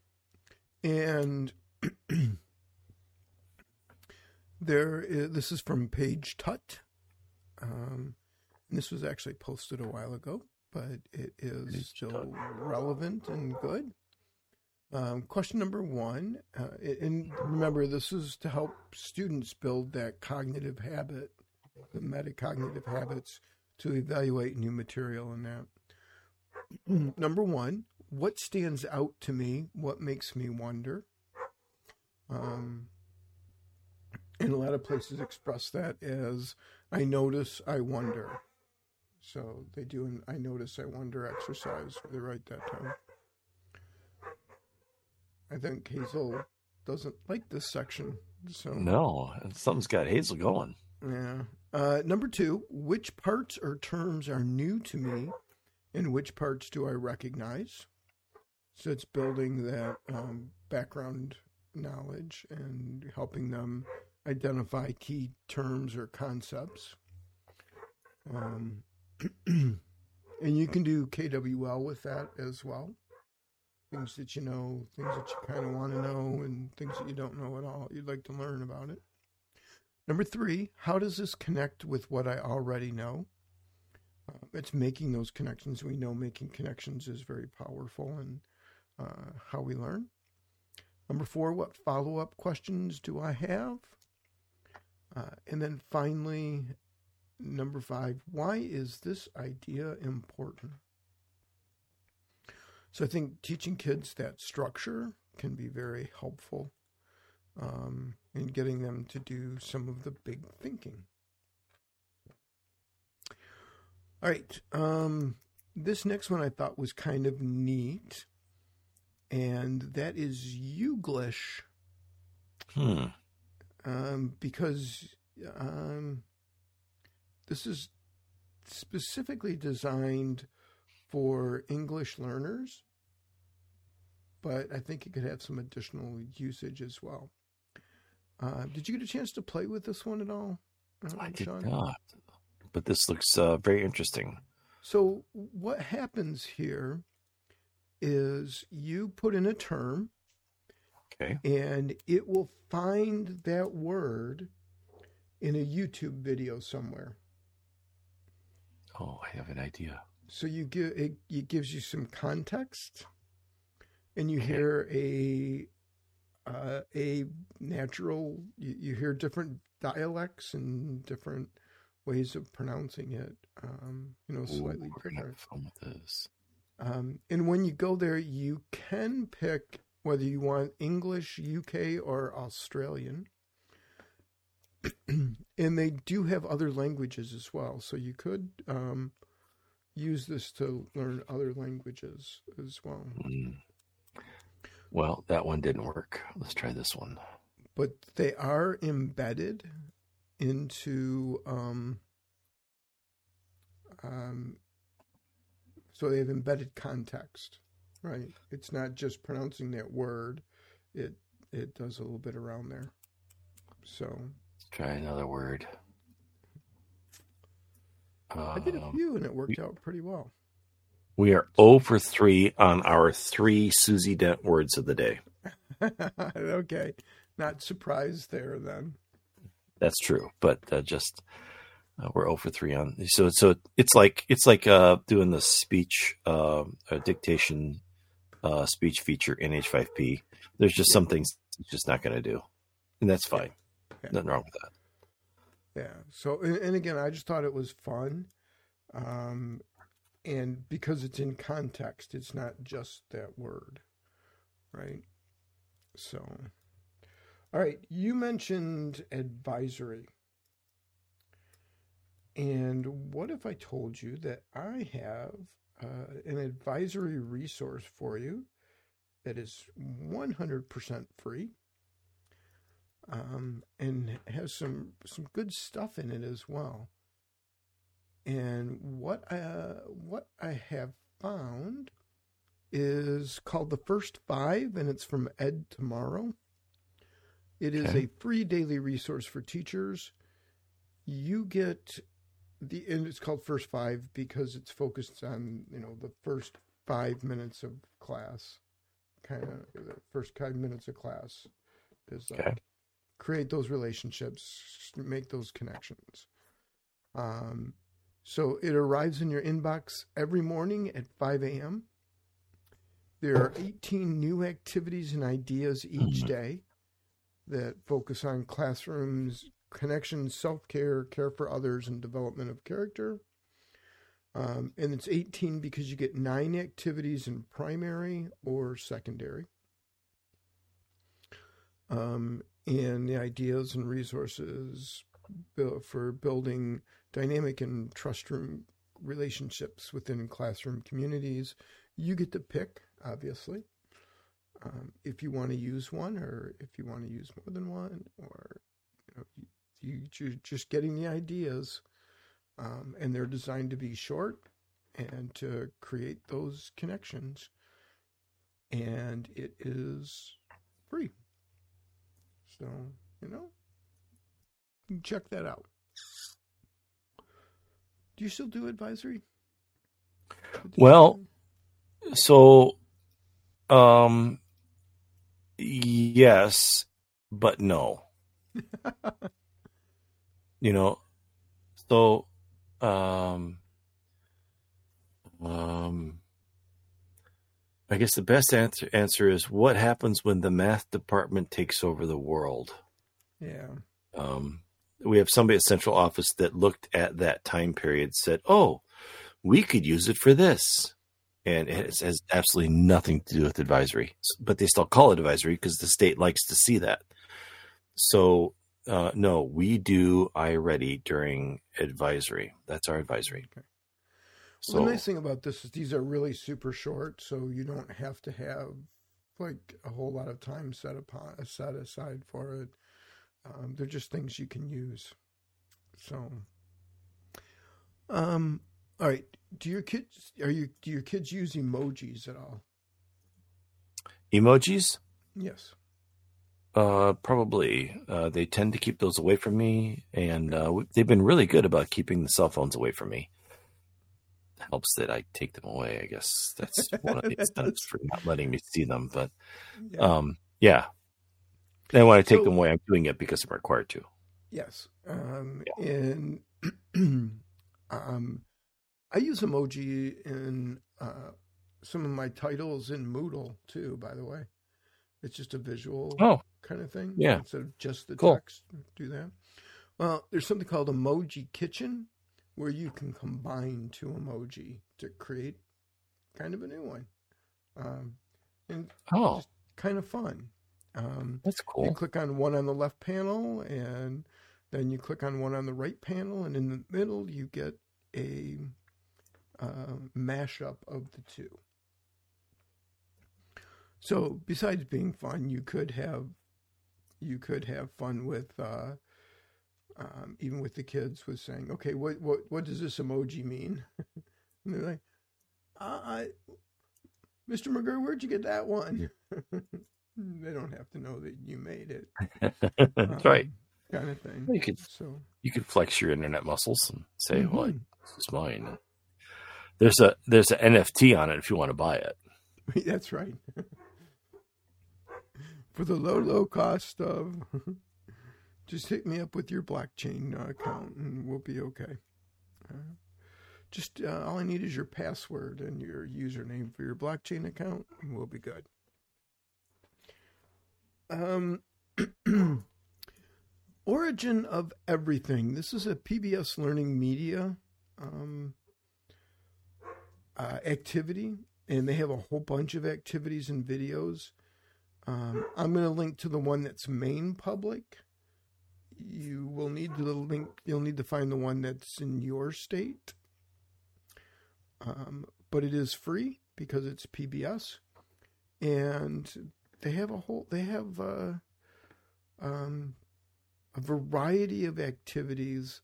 and there, is, this is from Paige Tutt. Um, this was actually posted a while ago, but it is still relevant and good. Um, question number one, uh, and remember, this is to help students build that cognitive habit, the metacognitive habits to evaluate new material and that. number one, what stands out to me? What makes me wonder? Um, and a lot of places express that as I notice, I wonder. So they do an I notice, I wonder exercise. They write that time. I think Hazel doesn't like this section. So no, something's got Hazel going. Yeah. Uh, number two, which parts or terms are new to me, and which parts do I recognize? So it's building that um, background knowledge and helping them identify key terms or concepts. Um, and you can do KWL with that as well. Things that you know, things that you kind of want to know, and things that you don't know at all. You'd like to learn about it. Number three, how does this connect with what I already know? Uh, it's making those connections. We know making connections is very powerful in uh, how we learn. Number four, what follow up questions do I have? Uh, and then finally, Number five, why is this idea important? So I think teaching kids that structure can be very helpful um, in getting them to do some of the big thinking. All right. Um, this next one I thought was kind of neat, and that is Youglish. Hmm. Um, because um, this is specifically designed for English learners, but I think it could have some additional usage as well. Uh, did you get a chance to play with this one at all? Uh, I did Shawn? not, but this looks uh, very interesting. So, what happens here is you put in a term, okay, and it will find that word in a YouTube video somewhere. Oh, I have an idea. So you give it, it gives you some context, and you okay. hear a uh, a natural. You, you, hear different dialects and different ways of pronouncing it. Um, you know, slightly Ooh, different. Fun with this. Um, and when you go there, you can pick whether you want English, UK, or Australian. and they do have other languages as well. So you could um, use this to learn other languages as well. Mm. Well, that one didn't work. Let's try this one. But they are embedded into um, um, So they have embedded context, right? It's not just pronouncing that word. It it does a little bit around there. So try another word. I did a Um, few and it worked out pretty well. we are 0 for 3 on our three Susie Dent words of the day. okay, not surprised there then. That's true, but uh, just uh, we're 0 for 3 on. So so it's like it's like uh, doing the speech uh, uh, dictation uh, speech feature in H5P. There's just some things it's just not going to do, and that's fine. Yeah. Nothing wrong with that. Yeah. So, and, and again, I just thought it was fun. Um, and because it's in context, it's not just that word. Right. So, all right. You mentioned advisory. And what if I told you that I have uh, an advisory resource for you that is 100% free? Um, and has some some good stuff in it as well. And what uh, what I have found is called the First Five, and it's from Ed Tomorrow. It is Okay. a free daily resource for teachers. You get the and it's called First Five because it's focused on you know the first five minutes of class, kind of the first five minutes of class is uh, Okay. Create those relationships, make those connections. Um, so it arrives in your inbox every morning at 5 a.m. There are 18 new activities and ideas each day that focus on classrooms, connections, self care, care for others, and development of character. Um, and it's 18 because you get nine activities in primary or secondary. Um, and the ideas and resources for building dynamic and trust room relationships within classroom communities. You get to pick, obviously, um, if you want to use one or if you want to use more than one, or you know, you, you you're just getting the ideas, um, and they're designed to be short and to create those connections. And it is free. So, you know, you can check that out. Do you still do advisory? Well, So, um, yes, but no. you know, so, um, um, I guess the best answer answer is what happens when the math department takes over the world. yeah. Um, we have somebody at central office that looked at that time period, said, "Oh, we could use it for this," and it has, absolutely nothing to do with advisory. But they still call it advisory because the state likes to see that. So, uh, no, we do iReady during advisory. That's our advisory. Okay. So, Well, the nice thing about this is these are really super short, so you don't have to have like a whole lot of time set upon set aside for it. Um, they're just things you can use. So, um, all right. Do your kids are you do your kids use emojis at all? emojis, Yes. uh, probably. Uh, they tend to keep those away from me, and uh, they've been really good about keeping the cell phones away from me. Helps that I take them away. I guess that's one of the incentives for not letting me see them. But Yeah. um, yeah, and when I take So- them away, I'm doing it because I'm required to. Yes. Um, And um, I use emoji in uh, some of my titles in Moodle too, by the way. It's just a visual Oh, kind of thing. Yeah. Instead of just the Cool. text, do that. Well, there's something called Emoji Kitchen where you can combine two emoji to create kind of a new one. Um, and oh, just kind of fun. Um, that's you click on one on the left panel, and then you click on one on the right panel, and in the middle you get a uh, mashup of the two. So besides being fun, you could have you could have fun with uh, um, even with the kids was saying, okay, what what what does this emoji mean? and they're like, I, Mr. McGurr, where'd you get that one? they don't have to know that you made it. That's right. Um, Kind of thing. You could So you could flex your internet muscles and say, "Well, Mhm. this is mine." There's a there's an NFT on it if you want to buy it. that's right. For the low, low cost of, just hit me up with your blockchain uh, account and we'll be okay. Uh, just uh, all I need is your password and your username for your blockchain account, and we'll be good. Um, origin of everything. This is a PBS Learning Media um, uh, activity, and they have a whole bunch of activities and videos. Um, I'm going to link to the one that's Maine Public. You will need to link. You'll need to find the one that's in your state. Um, but it is free because it's PBS, and they have a whole. They have uh, um, a variety of activities,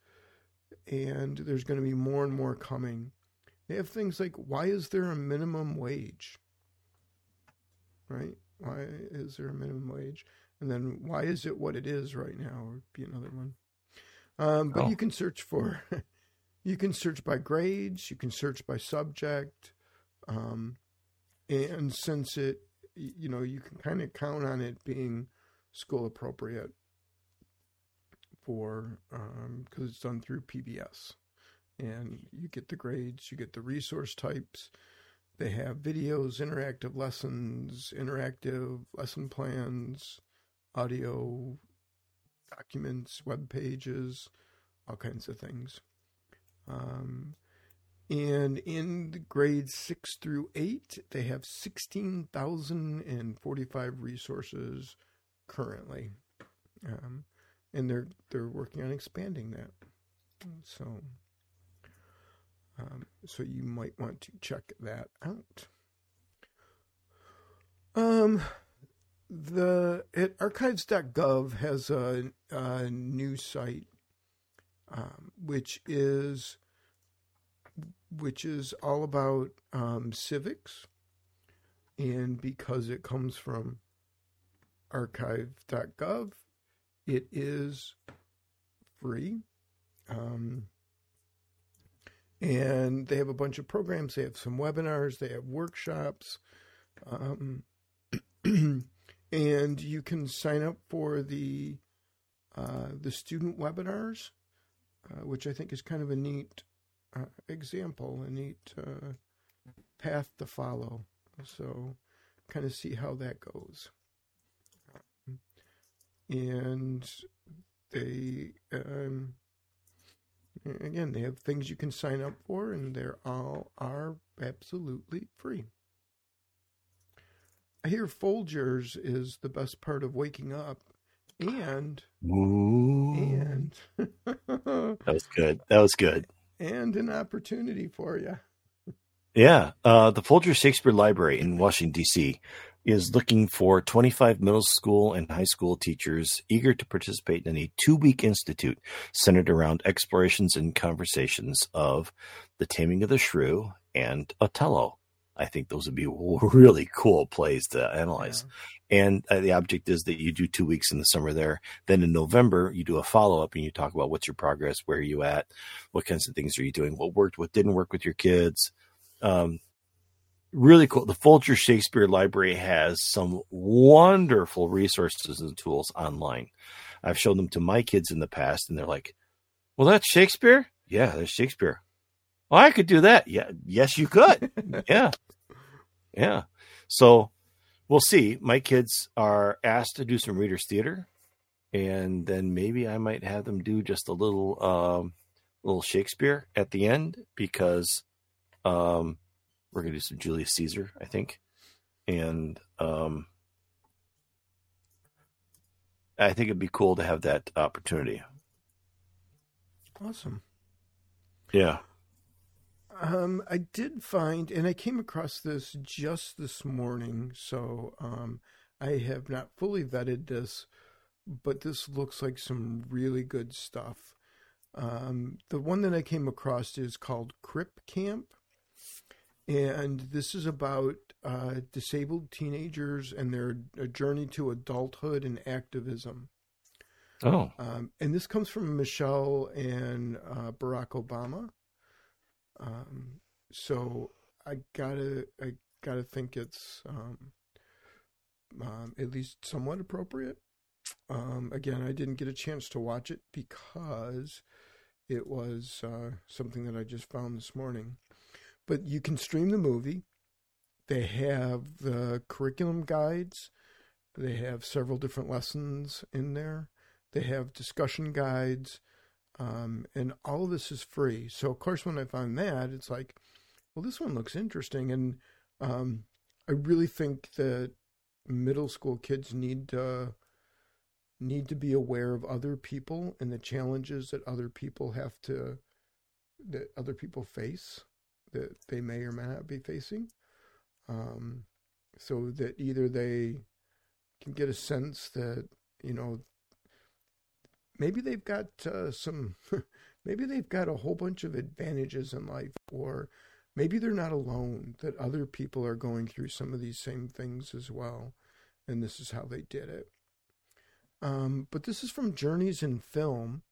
and there's going to be more and more coming. They have things like why is there a minimum wage? Right? Why is there a minimum wage? And then why is it what it is right now? Would be another one. Um, but Oh. you can search for, you can search by grades, you can search by subject, um, and since it, you know, you can kind of count on it being school appropriate for because it's done through PBS, and you get the grades, you get the resource types. They have videos, interactive lessons, interactive lesson plans, audio documents, web pages, all kinds of things. Um, and in grades six through eight, they have 16,045 resources currently. Um, and they're they're working on expanding that. So um, so you might want to check that out. Um, the at archives.gov has a, a new site, um, which is which is all about um, civics, and because it comes from archive.gov, it is free. Um, and they have a bunch of programs. They have some webinars. They have workshops. And you can sign up for the uh, the student webinars, uh, which I think is kind of a neat uh, example, a neat uh, path to follow. So, kind of see how that goes. And they, um, again, they have things you can sign up for, and they're all are absolutely free. I hear Folgers is the best part of waking up, and Ooh. and That was good. That was good. and an opportunity for you. Yeah. Uh, the Folger Shakespeare Library in Washington, D.C. is looking for 25 middle school and high school teachers eager to participate in a two week institute centered around explorations and conversations of The Taming of the Shrew and Othello. I think those would be really cool plays to analyze. And uh, the object is that you do two weeks in the summer there. Then in November, you do a follow up and you talk about what's your progress, where are you at, what kinds of things are you doing, what worked, what didn't work with your kids. Um, really cool. The Folger Shakespeare Library has some wonderful resources and tools online. I've shown them to my kids in the past, and they're like, "Well, that's Shakespeare. Yeah, that's Shakespeare. Oh, I could do that. Yeah, yes, you could. yeah, yeah. So we'll see. My kids are asked to do some readers theater, and then maybe I might have them do just a little, um, little Shakespeare at the end because um, we're gonna do some Julius Caesar, I think, and um, I think it'd be cool to have that opportunity. Awesome. Yeah. Um, I did find, and I came across this just this morning, so um, I have not fully vetted this, but this looks like some really good stuff. Um, the one that I came across is called Crip Camp, and this is about uh, disabled teenagers and their journey to adulthood and activism. Oh, Um, and this comes from Michelle and uh, Barack Obama. Um, so I gotta, I gotta think it's um, um, at least somewhat appropriate. Um, again, I didn't get a chance to watch it because it was uh, something that I just found this morning. But you can stream the movie. They have the curriculum guides. They have several different lessons in there. They have discussion guides, um, and all of this is free. So, of course, when I found that, it's like, well, this one looks interesting, and um, I really think that middle school kids need to need to be aware of other people and the challenges that other people have to that other people face that they may or may not be facing, um, so that either they can get a sense that you know maybe they've got uh, some maybe they've got a whole bunch of advantages in life or maybe they're not alone that other people are going through some of these same things as well and this is how they did it. Um, but this is from journeys in film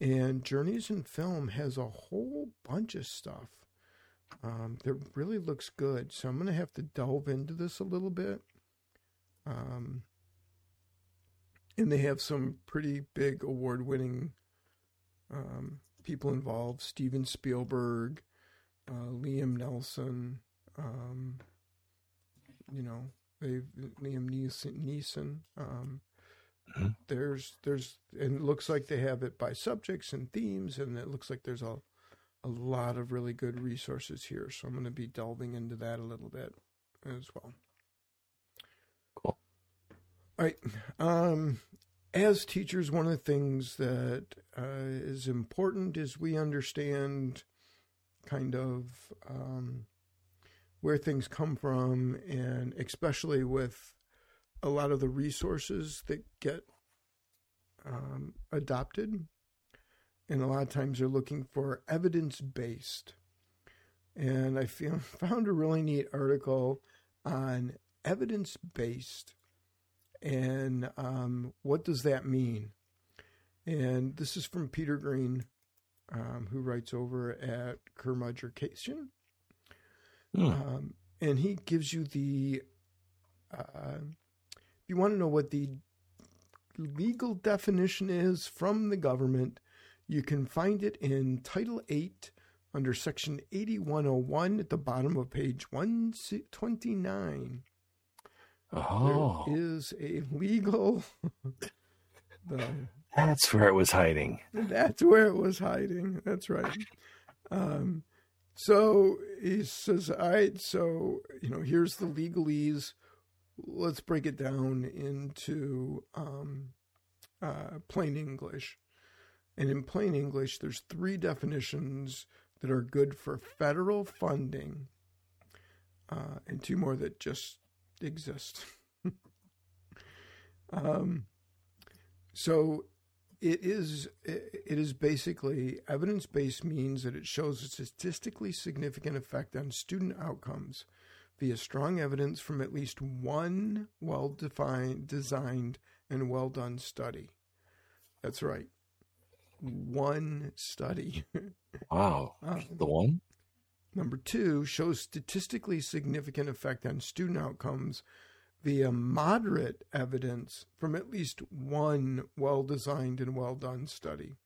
and journeys in film has a whole bunch of stuff um, that really looks good. So i'm going to have to delve into this a little bit. Um, and they have some pretty big award winning um, people involved Steven Spielberg, uh, Liam Nelson, um, you know, they Liam Neeson. Neeson um, Mhm. There's, there's, and it looks like they have it by subjects and themes, and it looks like there's a, a lot of really good resources here. So I'm going to be delving into that a little bit as well. Cool. All right. Um, as teachers, one of the things that uh, is important is we understand kind of um, where things come from, and especially with a lot of the resources that get um, adopted. And a lot of times they're looking for evidence based. And I feel, found a really neat article on evidence based and um, what does that mean? And this is from Peter Greene, um, who writes over at Curmudgeon. Hmm. Um, and he gives you the, uh, if you want to know what the legal definition is from the government, you can find it in Title 8 under Section 8101 at the bottom of page 129. Oh, There is a legal. the, that's where it was hiding. that's where it was hiding. That's right. Um, so he says, "All right, so you know, here's the legalese. Let's break it down into um, uh, plain English." And in plain English, there's three definitions that are good for federal funding, uh, and two more that just exist. um, so it is it is basically evidence based means that it shows a statistically significant effect on student outcomes via strong evidence from at least one well defined designed and well done study. That's right. One study. Wow, Uh, the one. Number two, shows statistically significant effect on student outcomes via moderate evidence from at least one well designed and well done study.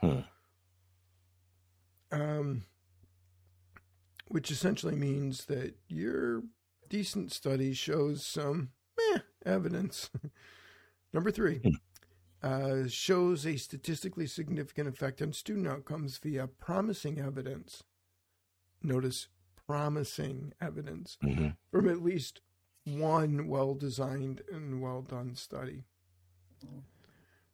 Hmm. Um, which essentially means that your decent study shows some meh, evidence. Number three, uh, shows a statistically significant effect on student outcomes via promising evidence. Notice promising evidence hmm from at least one well designed and well done study.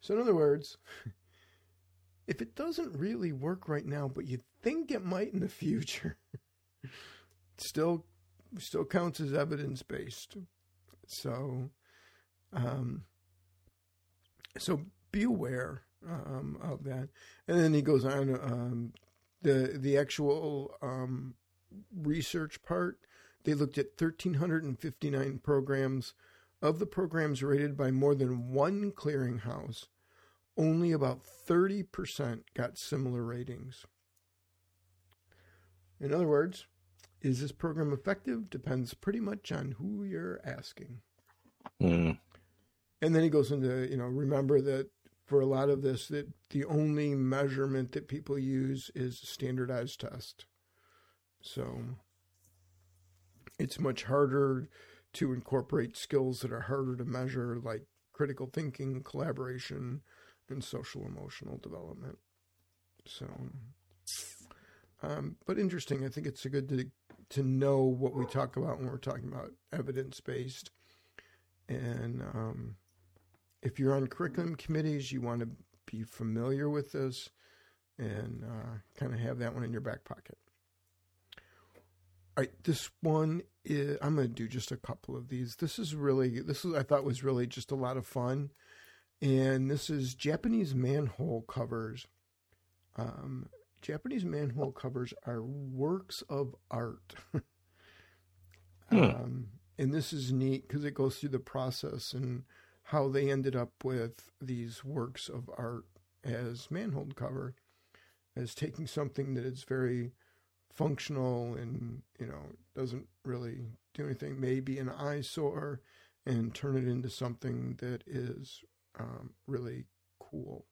So, in other words, if it doesn't really work right now, but you think it might in the future, it still still counts as evidence based. So, um, so be aware um, of that. And then he goes on. Um, the the actual um, research part, they looked at 1,359 programs. Of the programs rated by more than one clearinghouse, only about 30% got similar ratings. In other words, is this program effective? Depends pretty much on who you're asking. Mm. And then he goes into, you know, remember that for a lot of this, that the only measurement that people use is standardized test. So it's much harder to incorporate skills that are harder to measure, like critical thinking, collaboration, and social emotional development. So, um, but interesting. I think it's a good to to know what we talk about when we're talking about evidence based. And um, if you're on curriculum committees, you want to be familiar with this and uh, kind of have that one in your back pocket. All right, this one is, I'm going to do just a couple of these. This is really, this is, I thought was really just a lot of fun. And this is Japanese manhole covers. Um, Japanese manhole covers are works of art. Hmm. um, and this is neat because it goes through the process and how they ended up with these works of art as manhole cover, as taking something that is very functional and you know doesn't really do anything, maybe an eyesore, and turn it into something that is um, really cool.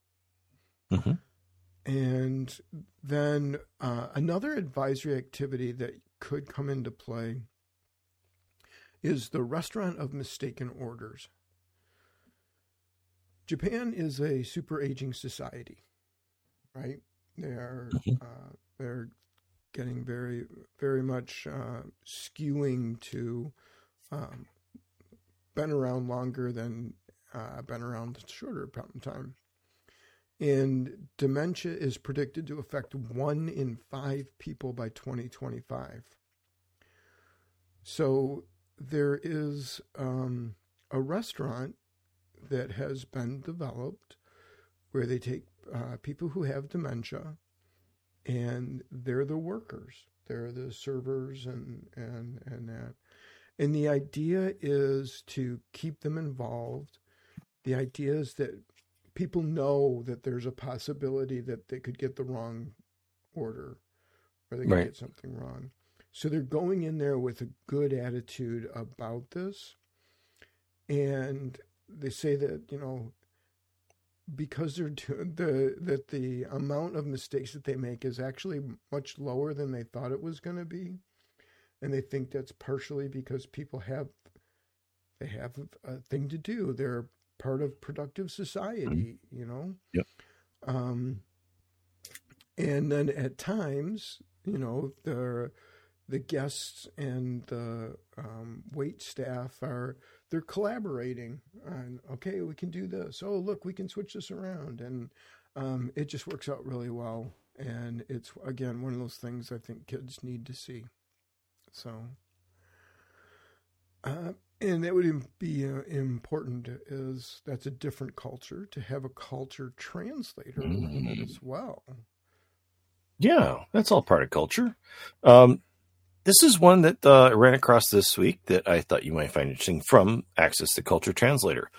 hmm And then uh, another advisory activity that could come into play is the restaurant of mistaken orders. Japan is a super aging society, right? They are uh, they're getting very very much uh, skewing to um, been around longer than uh, been around shorter amount of time. And dementia is predicted to affect one in five people by 2025. So there is um, a restaurant that has been developed where they take uh, people who have dementia and they're the workers, they're the servers and, and, and that. And the idea is to keep them involved. The idea is that people know that there's a possibility that they could get the wrong order or they could Right. get something wrong. So they're going in there with a good attitude about this. And they say that, you know, because they're doing the that the amount of mistakes that they make is actually much lower than they thought it was going to be. And they think that's partially because people have they have a thing to do. They're part of productive society you know? Yep. um and then at times you know the the guests and the um, wait staff are they're collaborating on okay we can do this. Oh look we can switch this around. And um, it just works out really well. And it's again one of those things i think kids need to see. So uh, and that would be uh, important is that's a different culture to have a culture translator around it Mm. as well. Yeah, that's all part of culture. Um, this is one that uh, I ran across this week that I thought you might find interesting from Axis to Culture Translator.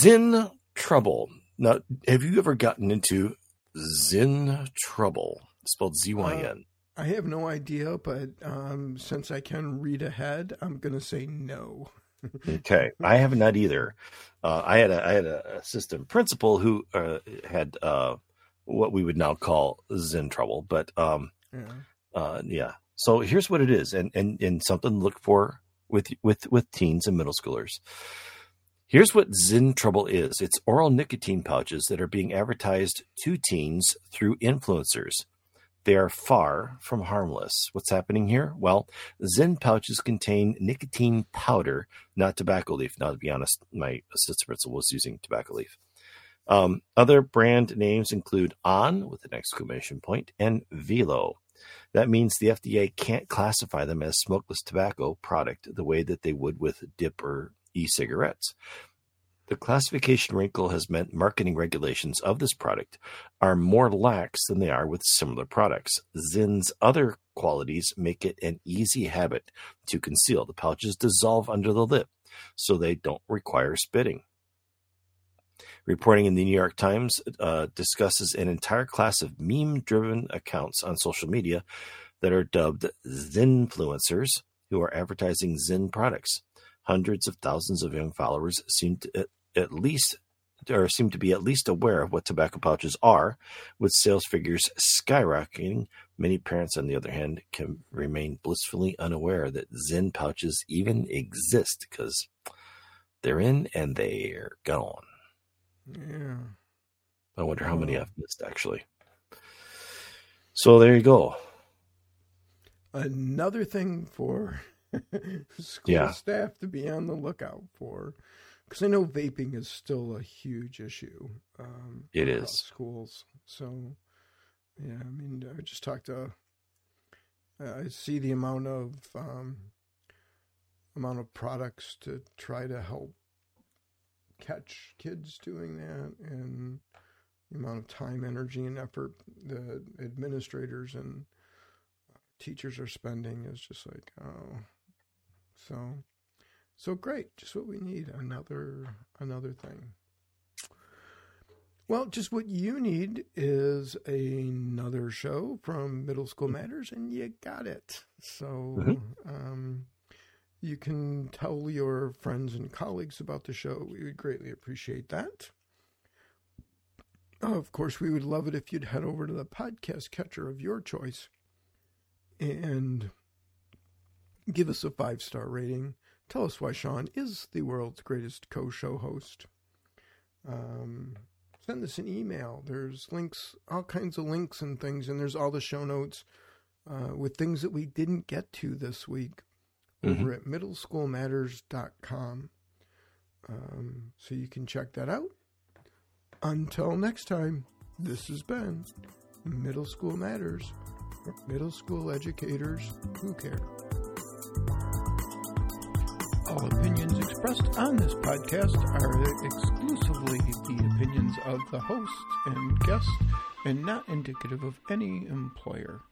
Zyn Trouble. Now, have you ever gotten into Zyn Trouble? Spelled Z Y N. I have no idea, but um, since I can read ahead, I'm going to say no. Okay, I have not either. Uh, I had a I had a assistant principal who uh, had uh, what we would now call Zen trouble, but um, Yeah. uh, yeah. So here's what it is, and and and something to look for with with with teens and middle schoolers. Here's what Zyn trouble is. It's oral nicotine pouches that are being advertised to teens through influencers. They are far from harmless. What's happening here? Well, Zyn pouches contain nicotine powder, not tobacco leaf. Now, to be honest, my assistant principal was using tobacco leaf. Um, other brand names include On with an exclamation point and Velo. That means the FDA can't classify them as smokeless tobacco product the way that they would with dip or e-cigarettes. The classification wrinkle has meant marketing regulations of this product are more lax than they are with similar products. Zyn's other qualities make it an easy habit to conceal. The pouches dissolve under the lip, so they don't require spitting. Reporting in the New York Times uh, discusses an entire class of meme driven accounts on social media that are dubbed Zynfluencers who are advertising Zen products. Hundreds of thousands of young followers seem to at least or seem to be at least aware of what tobacco pouches are, with sales figures skyrocketing. Many parents, on the other hand, can remain blissfully unaware that Zen pouches even exist because they're in and they're gone. Yeah. I wonder how many I've missed actually. So there you go. Another thing for school Yeah. staff to be on the lookout for, because I know vaping is still a huge issue. Um, It is. schools. So, yeah, I mean, I just talked to. I see the amount of um, amount of products to try to help catch kids doing that, and the amount of time, energy, and effort the administrators and teachers are spending is just like oh. So so great. Just what we need. Another another thing. Well just what you need is another show from middle school matters and you got it. So Mhm. um you can tell your friends and colleagues about the show we would greatly appreciate that of course we would love it if you'd head over to the podcast catcher of your choice and give us a five star rating. Tell us why Shawn is the world's greatest co show host. Um, send us an email. There's links, all kinds of links and things, and there's all the show notes uh, with things that we didn't get to this week over at middleschoolmatters.com. Um, so you can check that out. Until next time, this has been Middle School Matters for middle school educators who care. All opinions expressed on this podcast are exclusively the opinions of the host and guest and not indicative of any employer.